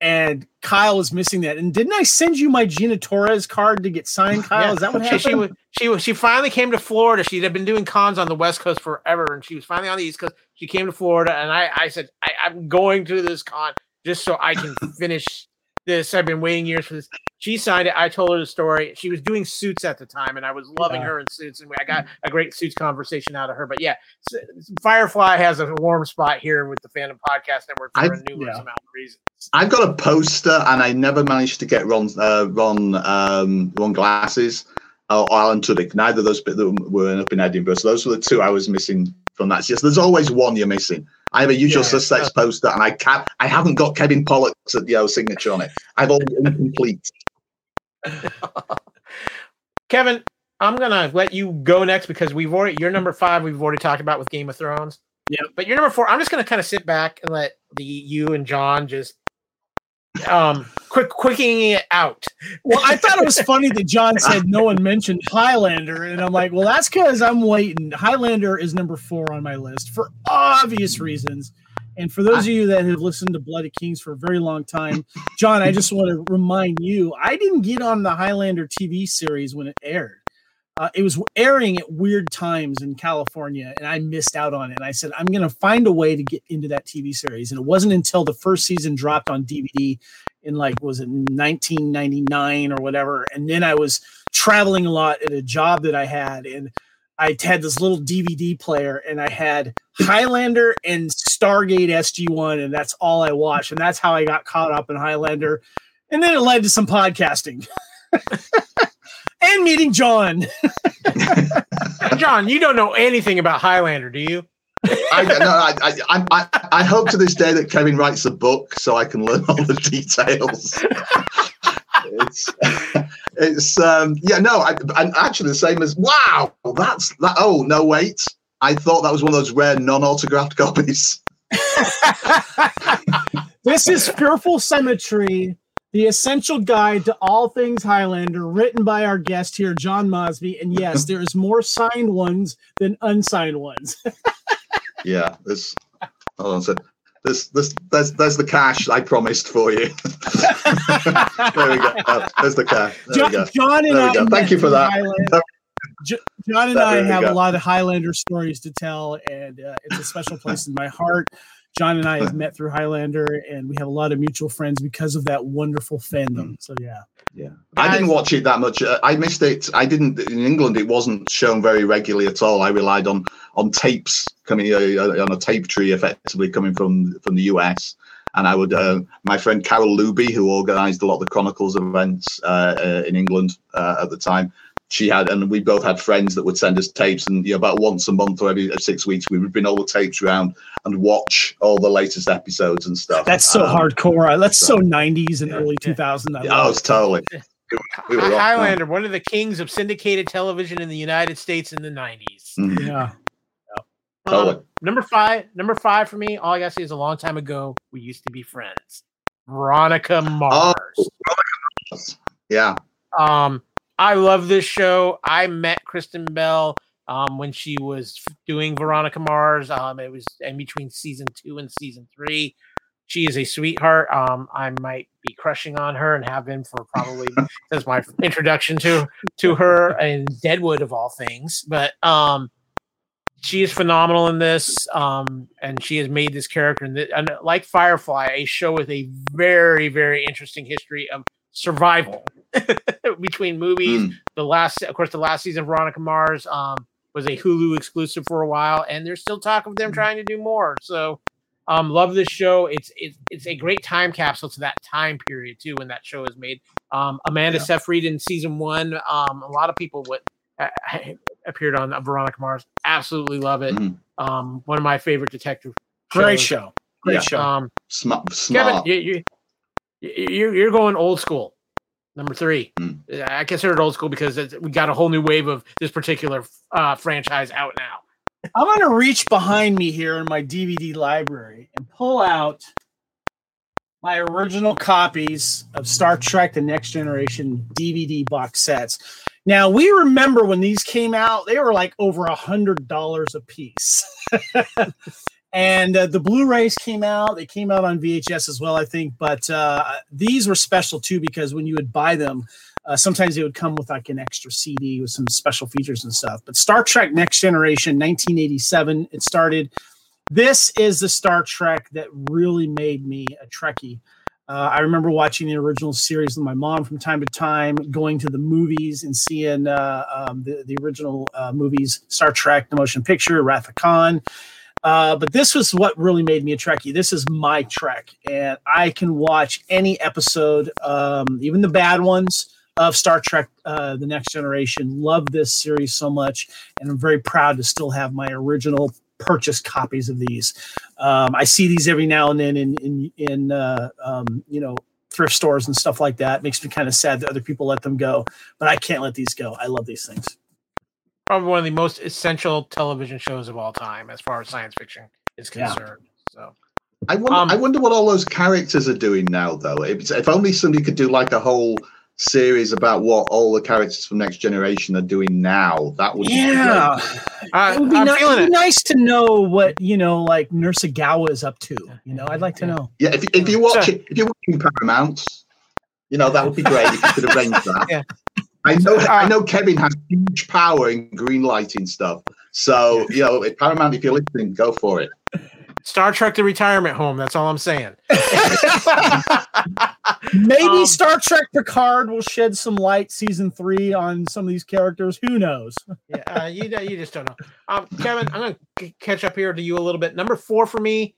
and Kyle was missing that. And didn't I send you my Gina Torres card to get signed, *laughs* Kyle? Yeah. Is that what she, happened? she was she was she finally came to Florida. She had been doing cons on the West Coast forever, and she was finally on the East Coast. She came to Florida, and I I said I, I'm going to this con just so I can finish this. I've been waiting years for this. She signed it. I told her the story. She was doing suits at the time, and I was loving Yeah. her in suits, and I got a great suits conversation out of her. But yeah, Firefly has a warm spot here with the Fandom Podcast Network for I- a numerous yeah. amount of reasons. I've got a poster, and I never managed to get Ron uh, Ron um, Ron glasses or Alan Tudyk. Neither of those were up in Edinburgh. So those were the two I was missing from that. Yes, there's always one you're missing. I have a usual Yeah. suspects poster, and I can't. I haven't got Kevin Pollak's you know, signature on it. I've all incomplete. *laughs* Kevin, I'm gonna let you go next because we've already your number five we've already talked about with Game of Thrones. Yeah, But you're number four, I'm just gonna kind of sit back and let the you and John just um quick quicking it out. Well, I thought it was funny that John said no one mentioned Highlander, and I'm like, well, that's because I'm waiting. Highlander is number four on my list for obvious reasons. And for those of you that have listened to Bloody Kings for a very long time, John, I just want to remind you, I didn't get on the Highlander TV series when it aired. Uh, it was airing at weird times in California, and I missed out on it. And I said, I'm going to find a way to get into that TV series. And it wasn't until the first season dropped on DVD in like was it 1999 or whatever and then i was traveling a lot at a job that i had and i had this little dvd player and i had highlander and stargate sg1 and that's all i watched and that's how i got caught up in highlander and then it led to some podcasting *laughs* and meeting john *laughs* John, you don't know anything about Highlander, do you? I, no, I, I, I, I hope to this day that Kevin writes a book so I can learn all the details. it's, it's, um, yeah, no, I, and actually the same as wow, that's that. Oh no, wait, I thought that was one of those rare non-autographed copies. this is fearful symmetry the essential guide to all things Highlander, written by our guest here, John Mosby. And yes, *laughs* there is more signed ones than unsigned ones. *laughs* Yeah, there's. Hold on a sec. There's, there's, there's, there's the cash I promised for you. *laughs* there we go. There's the cash. There John, we go. John and There we I. go. Thank you for that. John and I There we have go. a lot of Highlander stories to tell, and uh, it's a special place in my heart. John and I have *laughs* met through Highlander, and we have a lot of mutual friends because of that wonderful fandom. So yeah, Yeah, I didn't watch it that much. Uh, I missed it. I didn't in England. It wasn't shown very regularly at all. I relied on on tapes coming uh, on a tape tree, effectively coming from from the US. And I would, uh, my friend Carol Luby, who organised a lot of the Chronicles events uh, uh, in England uh, at the time, she had, and we both had friends that would send us tapes. And you know, about once a month or every six weeks, we would bring all the tapes around and watch all the latest episodes and stuff. that's so Um, hardcore. That's so '90s and yeah. early 2000s. I Yeah, oh, it's totally. We were rock- Highlander, one of the kings of syndicated television in the United States in the 90s. Mhm. Yeah. Totally. Um, number five, number five for me, all I gotta say is a long time ago, we used to be friends. Veronica Mars. Yeah. Um, I love this show. I met Kristen Bell um, when she was doing Veronica Mars. Um, it was in between season two and season three. She is a sweetheart. Um, I might be crushing on her and have been for probably *laughs* since my introduction to to her in Deadwood of all things. But um, she is phenomenal in this, um, and she has made this character. And, and like Firefly, a show with a very very interesting history of survival *laughs* between movies. Mm. The last, of course, the last season of Veronica Mars um, was a Hulu exclusive for a while, and there's still talk of them trying to do more. So, um, love this show. It's it's it's a great time capsule to that time period too when that show is made. Um, Amanda Yeah. Seyfried in season one. Um, a lot of people would uh, *laughs* appeared on Veronica Mars. Absolutely love it. Mhm. Um, one of my favorite detective. Great shows. show. Great Yeah. show. Um, Smart. Kevin, Smart. you, you, you, you're going old school. Number three, Mm. I consider it old school because it's, we got a whole new wave of this particular uh, franchise out now. I'm going to reach behind me here in my DVD library and pull out my original copies of Star Trek The Next Generation DVD box sets. Now, we remember when these came out, they were like over a $100 a piece. *laughs* and uh, the Blu rays came out. They came out on VHS as well, I think. But uh, these were special too because when you would buy them, uh, sometimes they would come with like an extra CD with some special features and stuff. But Star Trek Next Generation, 1987, it started. This is the Star Trek that really made me a Trekkie. Uh, I remember watching the original series with my mom from time to time, going to the movies and seeing uh, um, the, the original uh, movies, Star Trek, the motion picture, Wrath of Khan. Uh, but this was what really made me a Trekkie. This is my Trek, and I can watch any episode, um, even the bad ones of Star Trek: uh, The Next Generation. Love this series so much, and I'm very proud to still have my original purchased copies of these. Um, I see these every now and then in in in uh, um, you know thrift stores and stuff like that. makes me kind of sad that other people let them go, but I can't let these go. I love these things. Probably one of the most essential television shows of all time, as far as science fiction is Yeah. concerned. So, I wonder. Um, I wonder what all those characters are doing now, though. If, if only somebody could do like a whole series about what all the characters from Next Generation are doing now. That would Yeah, I, it would be, I'm ni- it'd be nice to know what you know, like Nurse Ogawa is up to. You know, I'd like to Yeah. know. Yeah, if, if you watch So- it, if you're watching Paramount, you know that would be great if you could arrange that. *laughs* Yeah. I know. I Uh, know Kevin has huge power in green lighting stuff. So you know, if Paramount, if you're listening, go for it. Star Trek: The Retirement Home. That's all I'm saying. *laughs* Maybe Um, Star Trek Picard will shed some light season three on some of these characters. Who knows? *laughs* yeah, uh, you you just don't know. Um, Kevin, I'm gonna c- catch up here to you a little bit. Number four for me,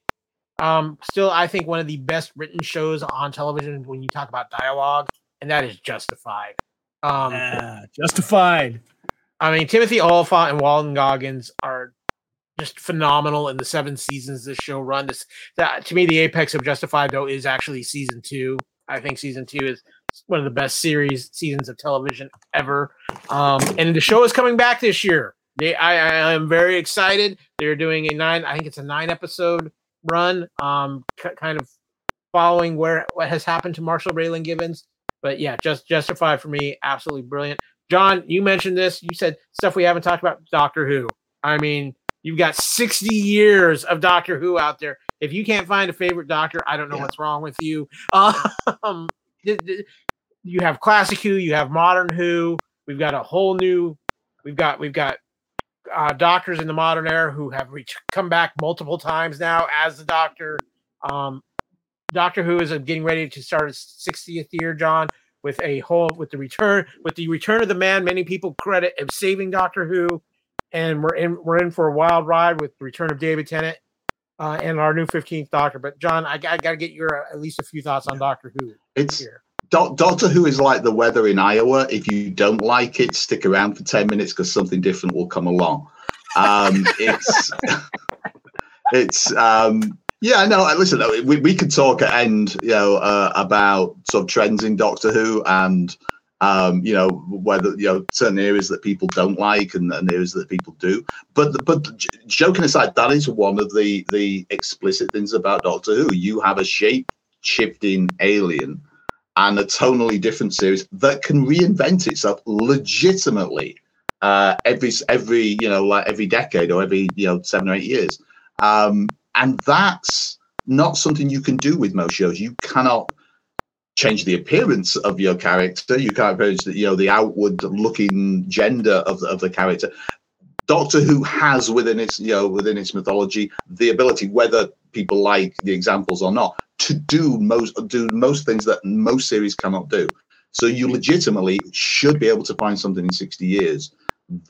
um, still I think one of the best written shows on television when you talk about dialogue, and that is Justified. Um, Ah, justified. I mean, Timothy Olyphant and Walton Goggins are just phenomenal in the seven seasons this show run. This that to me, the apex of Justified though is actually season two. I think season two is one of the best series seasons of television ever. Um, and the show is coming back this year. They, I, I am very excited. They're doing a nine. I think it's a nine episode run. Um, k- kind of following where what has happened to Marshall Raylan Givens. But yeah, just justify for me. Absolutely brilliant. John, you mentioned this. You said stuff we haven't talked about. Doctor Who. I mean, you've got 60 years of Doctor Who out there. If you can't find a favorite Doctor, I don't know Yeah. what's wrong with you. Um, *laughs* you have classic Who, you have modern Who. We've got a whole new. We've got we've got uh, doctors in the modern era who have reach, come back multiple times now as the Doctor. Um, Doctor Who is getting ready to start its 60th year, John, with a whole with the return with the return of the man. Many people credit of saving Doctor Who, and we're in we're in for a wild ride with the return of David Tennant uh, and our new 15th Doctor. But John, I, I got to get your uh, at least a few thoughts on Doctor Who It's here. Doc- Doctor Who is like the weather in Iowa. If you don't like it, stick around for 10 minutes because something different will come along. Um, it's, *laughs* it's, um, yeah, no, listen, we, we could talk at end, you know, uh, about sort of trends in Doctor Who and, um, you know, whether, you know, certain areas that people don't like and, and areas that people do. But, but joking aside, that is one of the, the explicit things about Doctor Who. You have a shape shifting alien and a tonally different series that can reinvent itself legitimately uh, every every you know like every decade or every you know seven or eight years, um, and that's not something you can do with most shows. You cannot change the appearance of your character. You can't change the you know the outward looking gender of the, of the character. Doctor Who has within its you know within its mythology the ability, whether people like the examples or not, to do most do most things that most series cannot do. So you legitimately should be able to find something in sixty years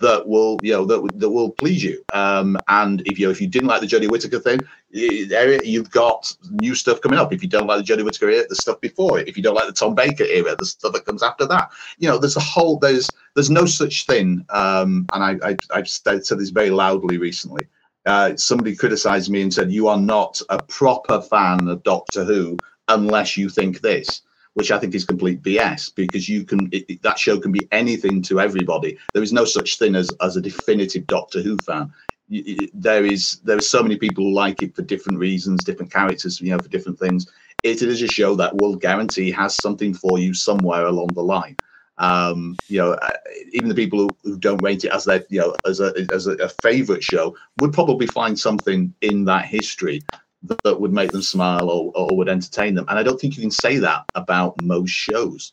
that will you know that that will please you. Um, and if you if you didn't like the Jodie Whittaker thing, you've got new stuff coming up. If you don't like the Jodie Whittaker era, the stuff before it. If you don't like the Tom Baker era, the stuff that comes after that. You know, there's a whole there's there's no such thing. Um, and I, I I've said this very loudly recently. Uh, somebody criticized me and said, You are not a proper fan of Doctor Who unless you think this, which I think is complete BS because you can, it, that show can be anything to everybody. There is no such thing as, as a definitive Doctor Who fan. There is there are so many people who like it for different reasons, different characters, you know, for different things. It is a show that will guarantee has something for you somewhere along the line um you know uh, even the people who, who don't rate it as their you know as a as a, a favorite show would probably find something in that history that, that would make them smile or, or would entertain them and i don't think you can say that about most shows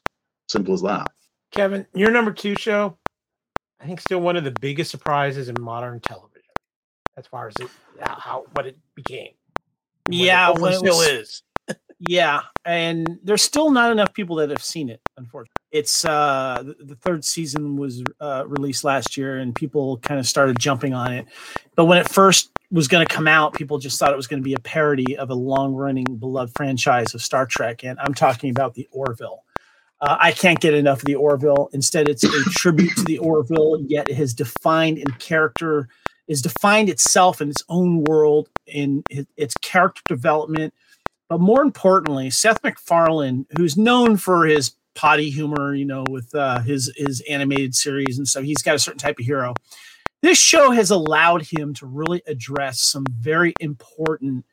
simple as that Kevin, your number two show, I think still one of the biggest surprises in modern television, as far as it, how, how what it became. and what it Yeah, hopefully when it still was- is. *laughs* Yeah, and there's still not enough people that have seen it. Unfortunately, it's uh, the, third season was uh, released last year, and people kind of started jumping on it. But when it first was going to come out, people just thought it was going to be a parody of a long-running beloved franchise of Star Trek, and I'm talking about the Orville. Uh, I can't get enough of the Orville. Instead, it's a tribute to the Orville, yet it has defined in character, is defined itself in its own world, in its character development but more importantly, Seth MacFarlane, who's known for his potty humor, you know, with uh, his his animated series and stuff, he's got a certain type of hero. This show has allowed him to really address some very important,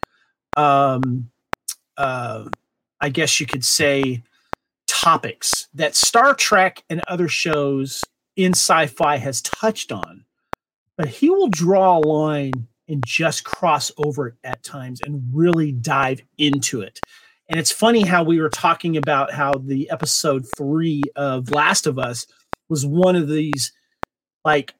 um, uh, I guess you could say, topics that Star Trek and other shows in sci-fi has touched on. But he will draw a line and just cross over at times and really dive into it. And it's funny how we were talking about how the episode three of Last of Us was one of these like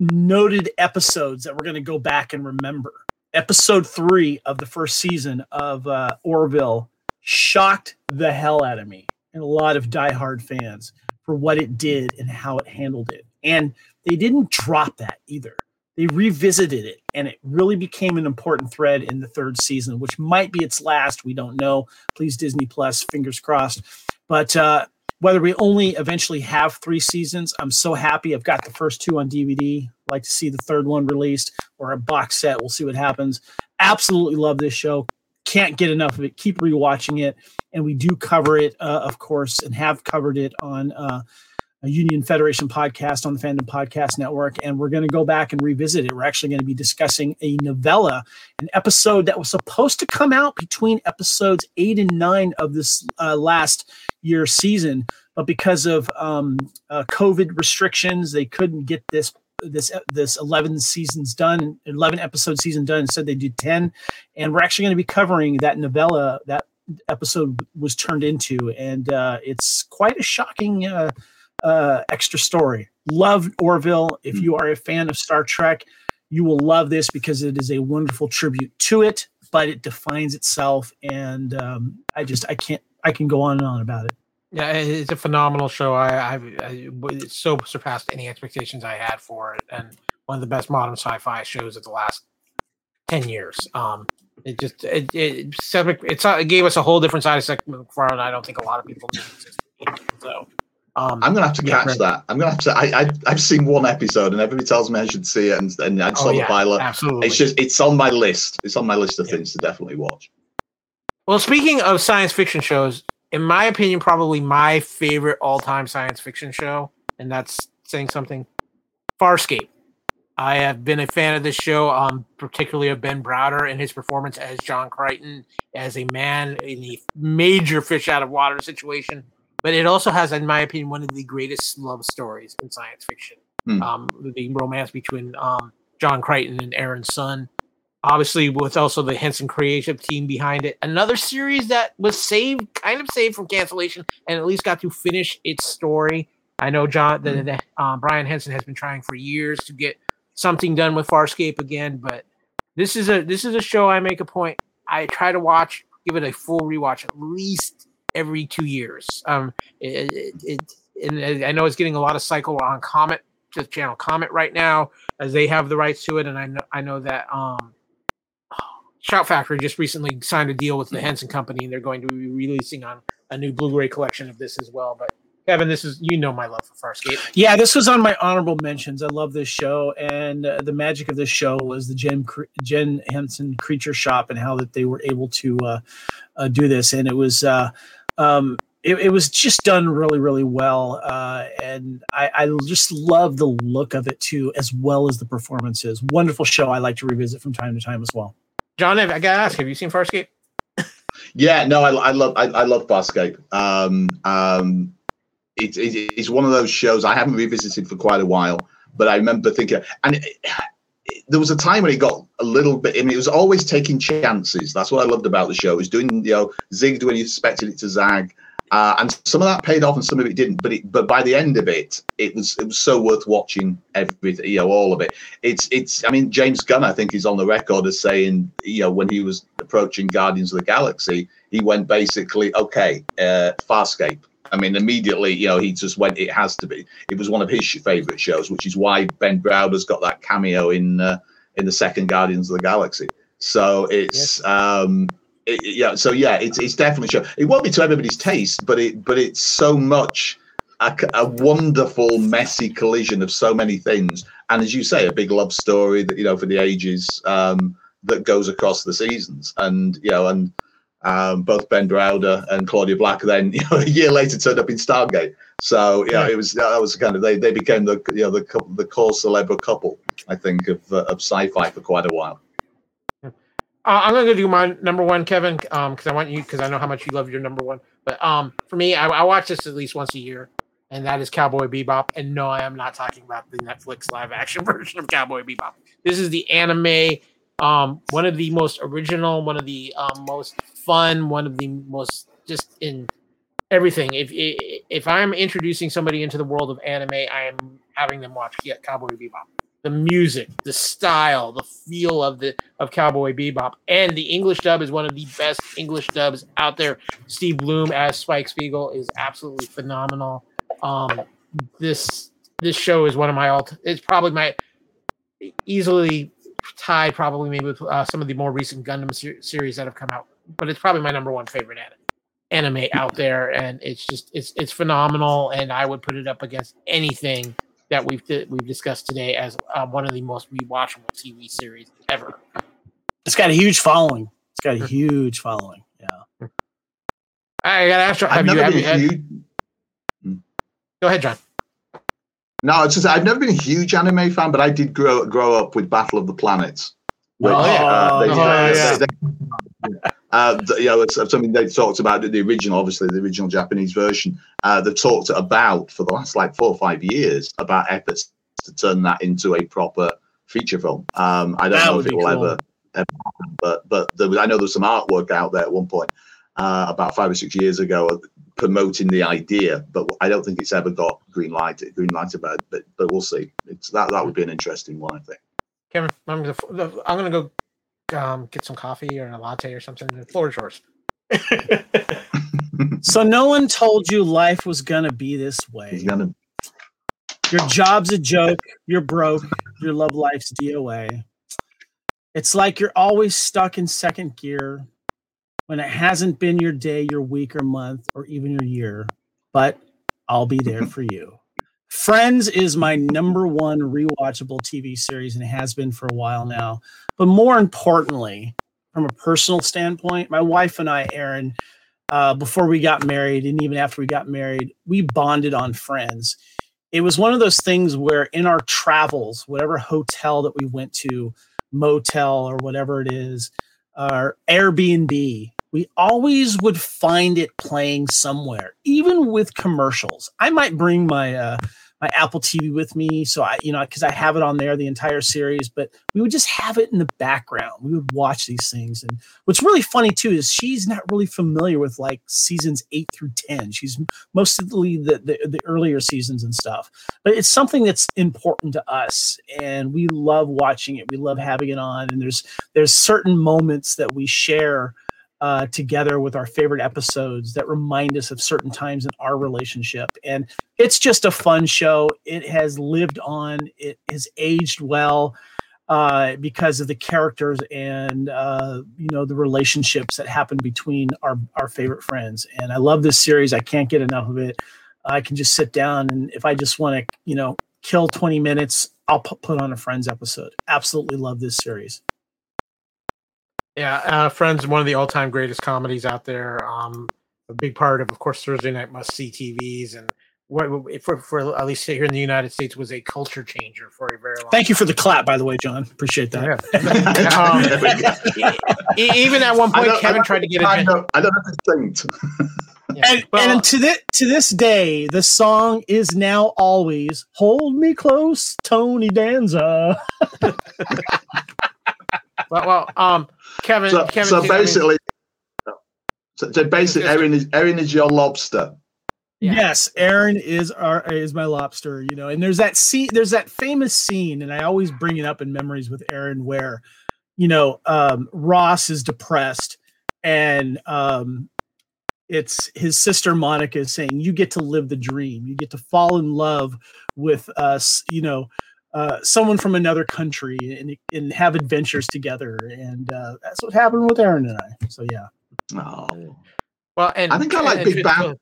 noted episodes that we're going to go back and remember. Episode three of the first season of uh, Orville shocked the hell out of me and a lot of diehard fans for what it did and how it handled it. And they didn't drop that either they revisited it and it really became an important thread in the third season which might be its last we don't know. Please disney plus fingers crossed. But uh, whether we only eventually have three seasons i'm so happy i've got the first two on dvd like to see the third one released or a box set. We'll see what happens. Absolutely love this show. Can't get enough of it. Keep rewatching it. And we do cover it uh, of course and have covered it on uh, a Union Federation podcast on the Fandom Podcast Network, and we're going to go back and revisit it. We're actually going to be discussing a novella, an episode that was supposed to come out between episodes eight and nine of this uh, last year season, but because of um, uh, COVID restrictions, they couldn't get this this this 11 seasons done 11 episode season done instead they did 10 and we're actually going to be covering that novella that episode was turned into and uh, it's quite a shocking uh, extra story love orville if you are a fan of star trek you will love this because it is a wonderful tribute to it but it defines itself and um, i just i can't i can go on and on about it Yeah, it's a phenomenal show. I, I, I it so surpassed any expectations I had for it, and one of the best modern sci-fi shows of the last ten years. Um, it just it it, it's it gave us a whole different side of Seth MacFarlane. I don't think a lot of people knew existed. So, um, I'm gonna have to Yeah, catch right. that. I'm gonna have to. I, I I've seen one episode, and everybody tells me I should see it, and, and I saw oh, the yeah, pilot. absolutely. It's just it's on my list. It's on my list of Yeah. things to definitely watch. Well, speaking of science fiction shows, in my opinion, probably my favorite all-time science fiction show, and that's saying something. Farscape. I have been a fan of this show, um, particularly of Ben Browder and his performance as John Crichton, as a man in a major fish out of water situation. But it also has, in my opinion, one of the greatest love stories in science fiction. Hmm. Um, the romance between um, John Crichton and Aeryn Sun obviously with also the Henson creative team behind it. Another series that was saved, kind of saved from cancellation, and at least got to finish its story. I know John, the, the, um, Brian Henson has been trying for years to get something done with Farscape again, but this is a this is a show I make a point. I try to watch, give it a full rewatch at least every two years. Um, it, it, and I know it's getting a lot of cycle on Comet, the channel Comet right now, as they have the rights to it, and I know I know that um, *sighs* Shout Factory just recently signed a deal with the Henson Company, and they're going to be releasing on a new Blu-ray collection of this as well. But Kevin, this is you know my love for Farscape. Yeah, this was on my honorable mentions. I love this show, and uh, the magic of this show was the Jen Jen Henson Creature Shop and how that they were able to uh, uh, do this, and it was uh, um, it, it was just done really, really well, uh, and I, I just love the look of it too, as well as the performances. Wonderful show. I like to revisit from time to time as well. John, I gotta ask, have you seen Farscape? Yeah, no, I, I love I, I love Farscape. Um, um, it, it, it's one of those shows I haven't revisited for quite a while, but I remember thinking, and it, it- there was a time when it got a little bit. I mean, it was always taking chances. That's what I loved about the show. It was doing you know zigged when you expected it to zag, uh, and some of that paid off and some of it didn't. But it, but by the end of it, it was it was so worth watching everything. You know, all of it. It's it's. I mean, James Gunn, I think, is on the record as saying, you know, when he was approaching Guardians of the Galaxy, he went basically, okay, uh, Farscape. I mean, immediately, you know, he just went. It has to be. It was one of his favorite shows, which is why Ben Browder's got that cameo in uh, in the second Guardians of the Galaxy. So it's um, it, yeah. So yeah, it's it's definitely show. It won't be to everybody's taste, but it but it's so much a wonderful messy collision of so many things, and as you say, a big love story that you know for the ages um, that goes across the seasons, and you know and um, both Ben Browder and Claudia Black then *laughs* you know, a year later turned up in Stargate. So yeah, it was that was kind of they, they became the you know the the core celebra couple I think of uh, of sci-fi for quite a while. Uh, I'm gonna do my number one, Kevin, um, because I want you because I know how much you love your number one. But um, for me, I, I watch this at least once a year, and that is Cowboy Bebop. And no, I am not talking about the Netflix live action *laughs* version of Cowboy Bebop. This is the anime, um, one of the most original, one of the um, most fun, one of the most just in everything. If if I'm introducing somebody into the world of anime, I am having them watch Cowboy Bebop. The music, the style, the feel of the of Cowboy Bebop, and the English dub is one of the best English dubs out there. Steve Blum as Spike Spiegel is absolutely phenomenal. Um, this this show is one of my alt. It's probably my easily tied, probably maybe with uh, some of the more recent Gundam ser- series that have come out. But it's probably my number one favorite anime, anime out there, and it's just it's it's phenomenal. And I would put it up against anything that we've di- we've discussed today as uh, one of the most rewatchable TV series ever. It's got a huge following. It's got a huge following. Yeah. I gotta ask you, I've you, never have you had, huge, go ahead, John. No, it's just I've never been a huge anime fan, but I did grow grow up with Battle of the Planets. Oh, yeah. uh, they- Oh, yeah. they- they- uh, you know, it's something they talked about the original, obviously the original Japanese version. Uh, they've talked about for the last like four or five years about efforts to turn that into a proper feature film. Um, I don't That know if it will cool. ever, ever happen, but but there was, I know there was some artwork out there at one point uh, about five or six years ago promoting the idea, but I don't think it's ever got green light green light about. But but we'll see. It's that that would be an interesting one, I think. Kevin, I'm gonna, I'm gonna go um, get some coffee or a latte or something. The floor is yours. *laughs* So no one told you life was gonna be this way. He's gonna Your job's a joke. You're broke. Your love life's DOA. It's like you're always stuck in second gear when it hasn't been your day, your week, or month, or even your year. But I'll be there for you. Friends is my number one rewatchable TV series and has been for a while now. But more importantly, from a personal standpoint, my wife and I, Erin, uh, before we got married and even after we got married, we bonded on Friends it was one of those things where in our travels, whatever hotel that we went to, motel or whatever it is, or Airbnb, we always would find it playing somewhere, even with commercials. I might bring my uh, my Apple TV with me, so I, you know, because I have it on there the entire series, but we would just have it in the background. We would watch these things, and what's really funny too is she's not really familiar with like seasons eight through ten. She's mostly the, the the earlier seasons and stuff but it's something that's important to us and we love watching it we love having it on and there's there's certain moments that we share uh, together with our favorite episodes that remind us of certain times in our relationship. And it's just a fun show. It has lived on. It has aged well uh, because of the characters and uh, you know the relationships that happen between our our favorite friends. And i love this series. I can't get enough of it. I can just sit down and if I just want to, you know, kill 20 minutes, I'll pu- put on a Friends episode. Absolutely love this series. Yeah, uh, Friends, one of the all-time greatest comedies out there. Um, a big part of, of course, Thursday night must-see TVs, and what for, for at least here in the United States was a culture changer for a very long. Thank you for the clap, by the way, John. Appreciate that. *laughs* Um, There we go. E- even at one point, Kevin tried to get I a. don't, I don't have to think. Yeah. And, Well, and to this to this day, the song is now always "Hold Me Close, Tony Danza." *laughs* well, well, um, Kevin, So, Kevin, so I mean, basically, so, so basically, Erin is Erin is your lobster. Yeah. Yes, Erin is our is my lobster, you know. And there's that scene, there's that famous scene, and I always bring it up in memories with Erin where, you know, um, Ross is depressed, and um, it's his sister Monica is saying, "You get to live the dream. You get to fall in love with us, you know." Uh, someone from another country and, and have adventures together, and uh, that's what happened with Erin and I. So yeah, Oh. well, and I think I like and- Big and- Bang.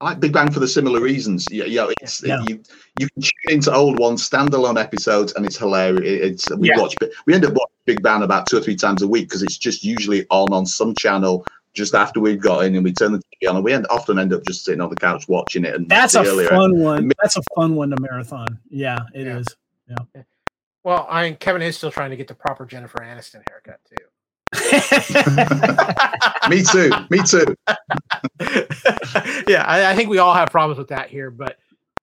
I like Big Bang for the similar reasons. Yeah, yeah, it's Yeah. you you can tune into old ones, standalone episodes, and it's hilarious. It's we Yeah. watch we end up watching Big Bang about two or three times a week because it's just usually on on some channel just after we've got in, and we turn the TV on, and we end, often end up just sitting on the couch watching it. And that's a earlier- fun one. That's a fun one to marathon. Yeah, it is. Yeah. Well, I mean, Kevin is still trying to get the proper Jennifer Aniston haircut too. *laughs* *laughs* me too. Me too. *laughs* yeah, I, I think we all have problems with that here, but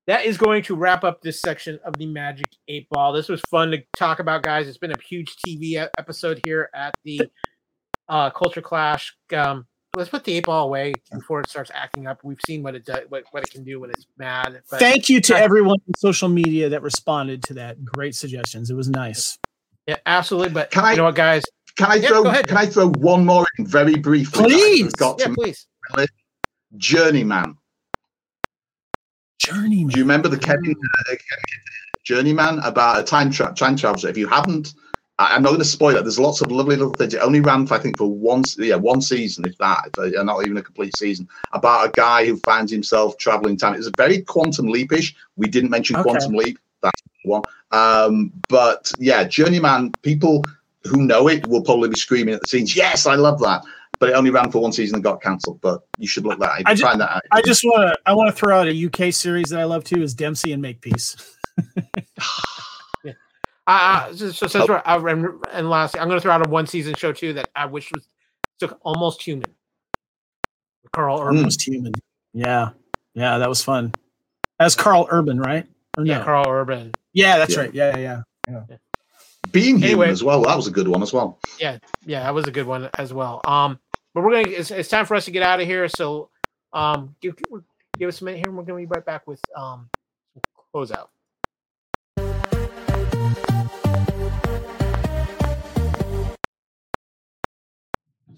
that is going to wrap up this section of the Magic Eight Ball. This was fun to talk about, guys. It's been a huge TV episode here at the uh, Culture Clash. Um, let's put the eight ball away before it starts acting up. We've seen what it does, what, what it can do when it's mad. But Thank you to everyone on social media that responded to that. Great suggestions. It was nice. yeah, absolutely. But Can I- you know what, guys? Can I Yeah, throw? Can I throw one more in very briefly? Please. Got Yeah, to please. Journeyman. Journeyman. Do you remember the Kevin, uh, Journeyman about a time tra- time travel? If you haven't, I, I'm not going to spoil it. There's lots of lovely little things. It only ran, for, I think, for one, yeah, one season, if that, if, uh, not even a complete season. About a guy who finds himself traveling time. It's a very quantum leapish. We didn't mention Okay. quantum leap. That's one. Um, but yeah, Journeyman. People who know it will probably be screaming at the scenes. Yes, I love that. but it only ran for one season and got cancelled. But you should look that. I ju- find that out. I just want to I want to throw out a UK series that I love too is Dempsey and Makepeace. *laughs* Uh, uh, so, so since we're, uh, and, and lastly, I'm going to throw out a one season show too that I wish was took almost human. Karl Urban. Mm. Almost human. Yeah, yeah, that was fun. That's Karl Urban, right? Or Yeah, no? Karl Urban. Yeah, that's Yeah. right. Yeah, yeah, yeah. Being human Anyway. as well. That was a good one as well. Yeah, yeah, that was a good one as well. Um, but we're gonna. It's, it's time for us to get out of here. So, um, give give us a minute here, and we're gonna be right back with um, close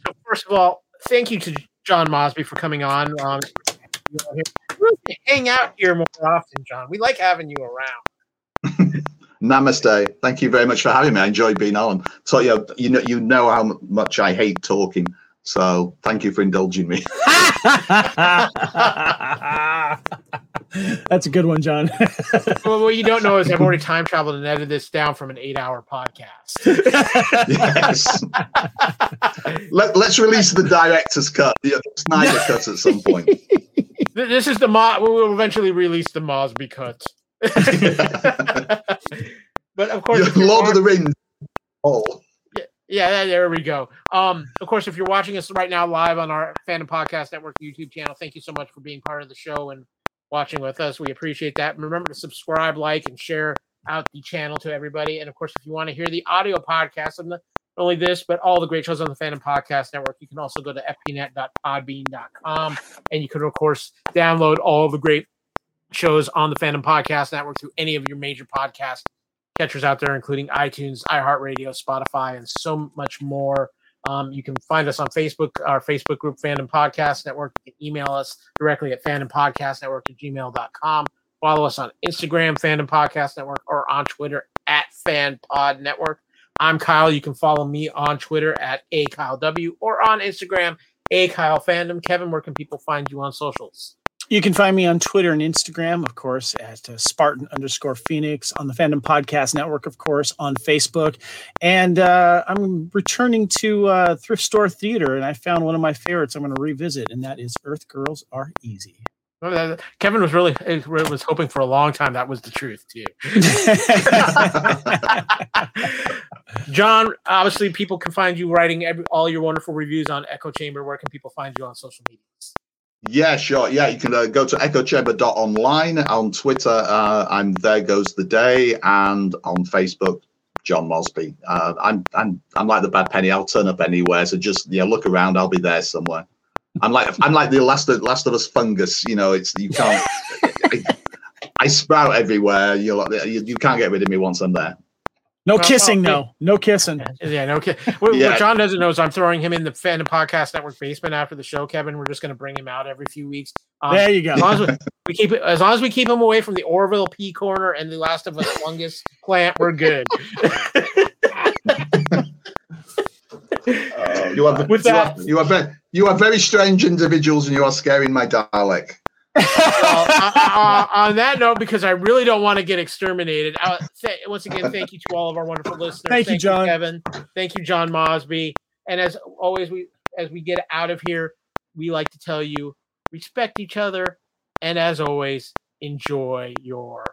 So first of all, thank you to John Mosby for coming on. Um, you know, here- really hang out here more often, John. We like having you around. *laughs* Namaste. Thank you very much for having me. I enjoyed being on. So you know, you know, you know how much I hate talking. So thank you for indulging me. *laughs* *laughs* That's a good one, John. *laughs* Well, what you don't know is I've already *laughs* time traveled and edited this down from an eight-hour podcast. yes. *laughs* Let, let's release the director's cut, the Snyder cut at some point. This is the Mo- we will eventually release the Mosby cut. but of course, you're Lord wa- of the Rings. Oh, yeah, yeah, there we go. Um, of course, if you're watching us right now live on our Fandom Podcast Network YouTube channel, thank you so much for being part of the show and watching with us. We appreciate that. Remember to subscribe, like, and share out the channel to everybody. And of course, if you want to hear the audio podcast of not only this, but all the great shows on the Fandom Podcast Network, you can also go to fpnet.podbean.com and you can, of course, download all the great shows on the Fandom Podcast Network through any of your major podcast catchers out there, including iTunes, iHeartRadio, Spotify, and so much more. Um, you can find us on Facebook, our Facebook group, Fandom Podcast Network. You can email us directly at fandompodcastnetwork at gmail.com. Follow us on Instagram, Fandom Podcast Network, or on Twitter at FanPod Network. I'm Kyle. You can follow me on Twitter at A Kyle W or on Instagram, A Kyle Fandom. Kevin, where can people find you on socials? You can find me on Twitter and Instagram, of course, at uh, Spartan underscore Phoenix, on the Fandom Podcast Network, of course, on Facebook. And uh, I'm returning to uh, Thrift Store Theater, and I found one of my favorites I'm going to revisit, and that is Earth Girls Are Easy. Oh, Kevin was really eh, was hoping for a long time that was the truth too. *laughs* John, obviously, people can find you writing every, all your wonderful reviews on Echo Chamber. Where can people find you on social media? Yeah, sure. Yeah, you can uh, go to echochamber.online. On Twitter, uh, I'm There Goes the Day, and on Facebook, John Mosby. Uh, I'm I'm I'm like the bad penny. I'll turn up anywhere. So just yeah, look around. I'll be there somewhere. I'm like I'm like the last of, last of us fungus. You know, it's you can't. I, *laughs* I sprout everywhere. You're like, you, you can't get rid of me once I'm there. No kissing, okay. no. No kissing. Yeah, no. Okay. What, Yeah. what John doesn't know is I'm throwing him in the Fandom Podcast Network basement after the show. Kevin, we're just going to bring him out every few weeks. Um, There you go. as long as we, we keep it, as long as we keep him away from the Orville P corner and the Last of Us fungus plant, we're good. Uh, *laughs* you are With you that- are, you are very you are very strange individuals, and you are scaring my Dalek. Well, uh, uh, on that note, because I really don't want to get exterminated. Uh, once again, thank you to all of our wonderful listeners. Thank you, John. Kevin. Thank you, John Mosby. And as always, we as we get out of here, we like to tell you respect each other, and as always, enjoy your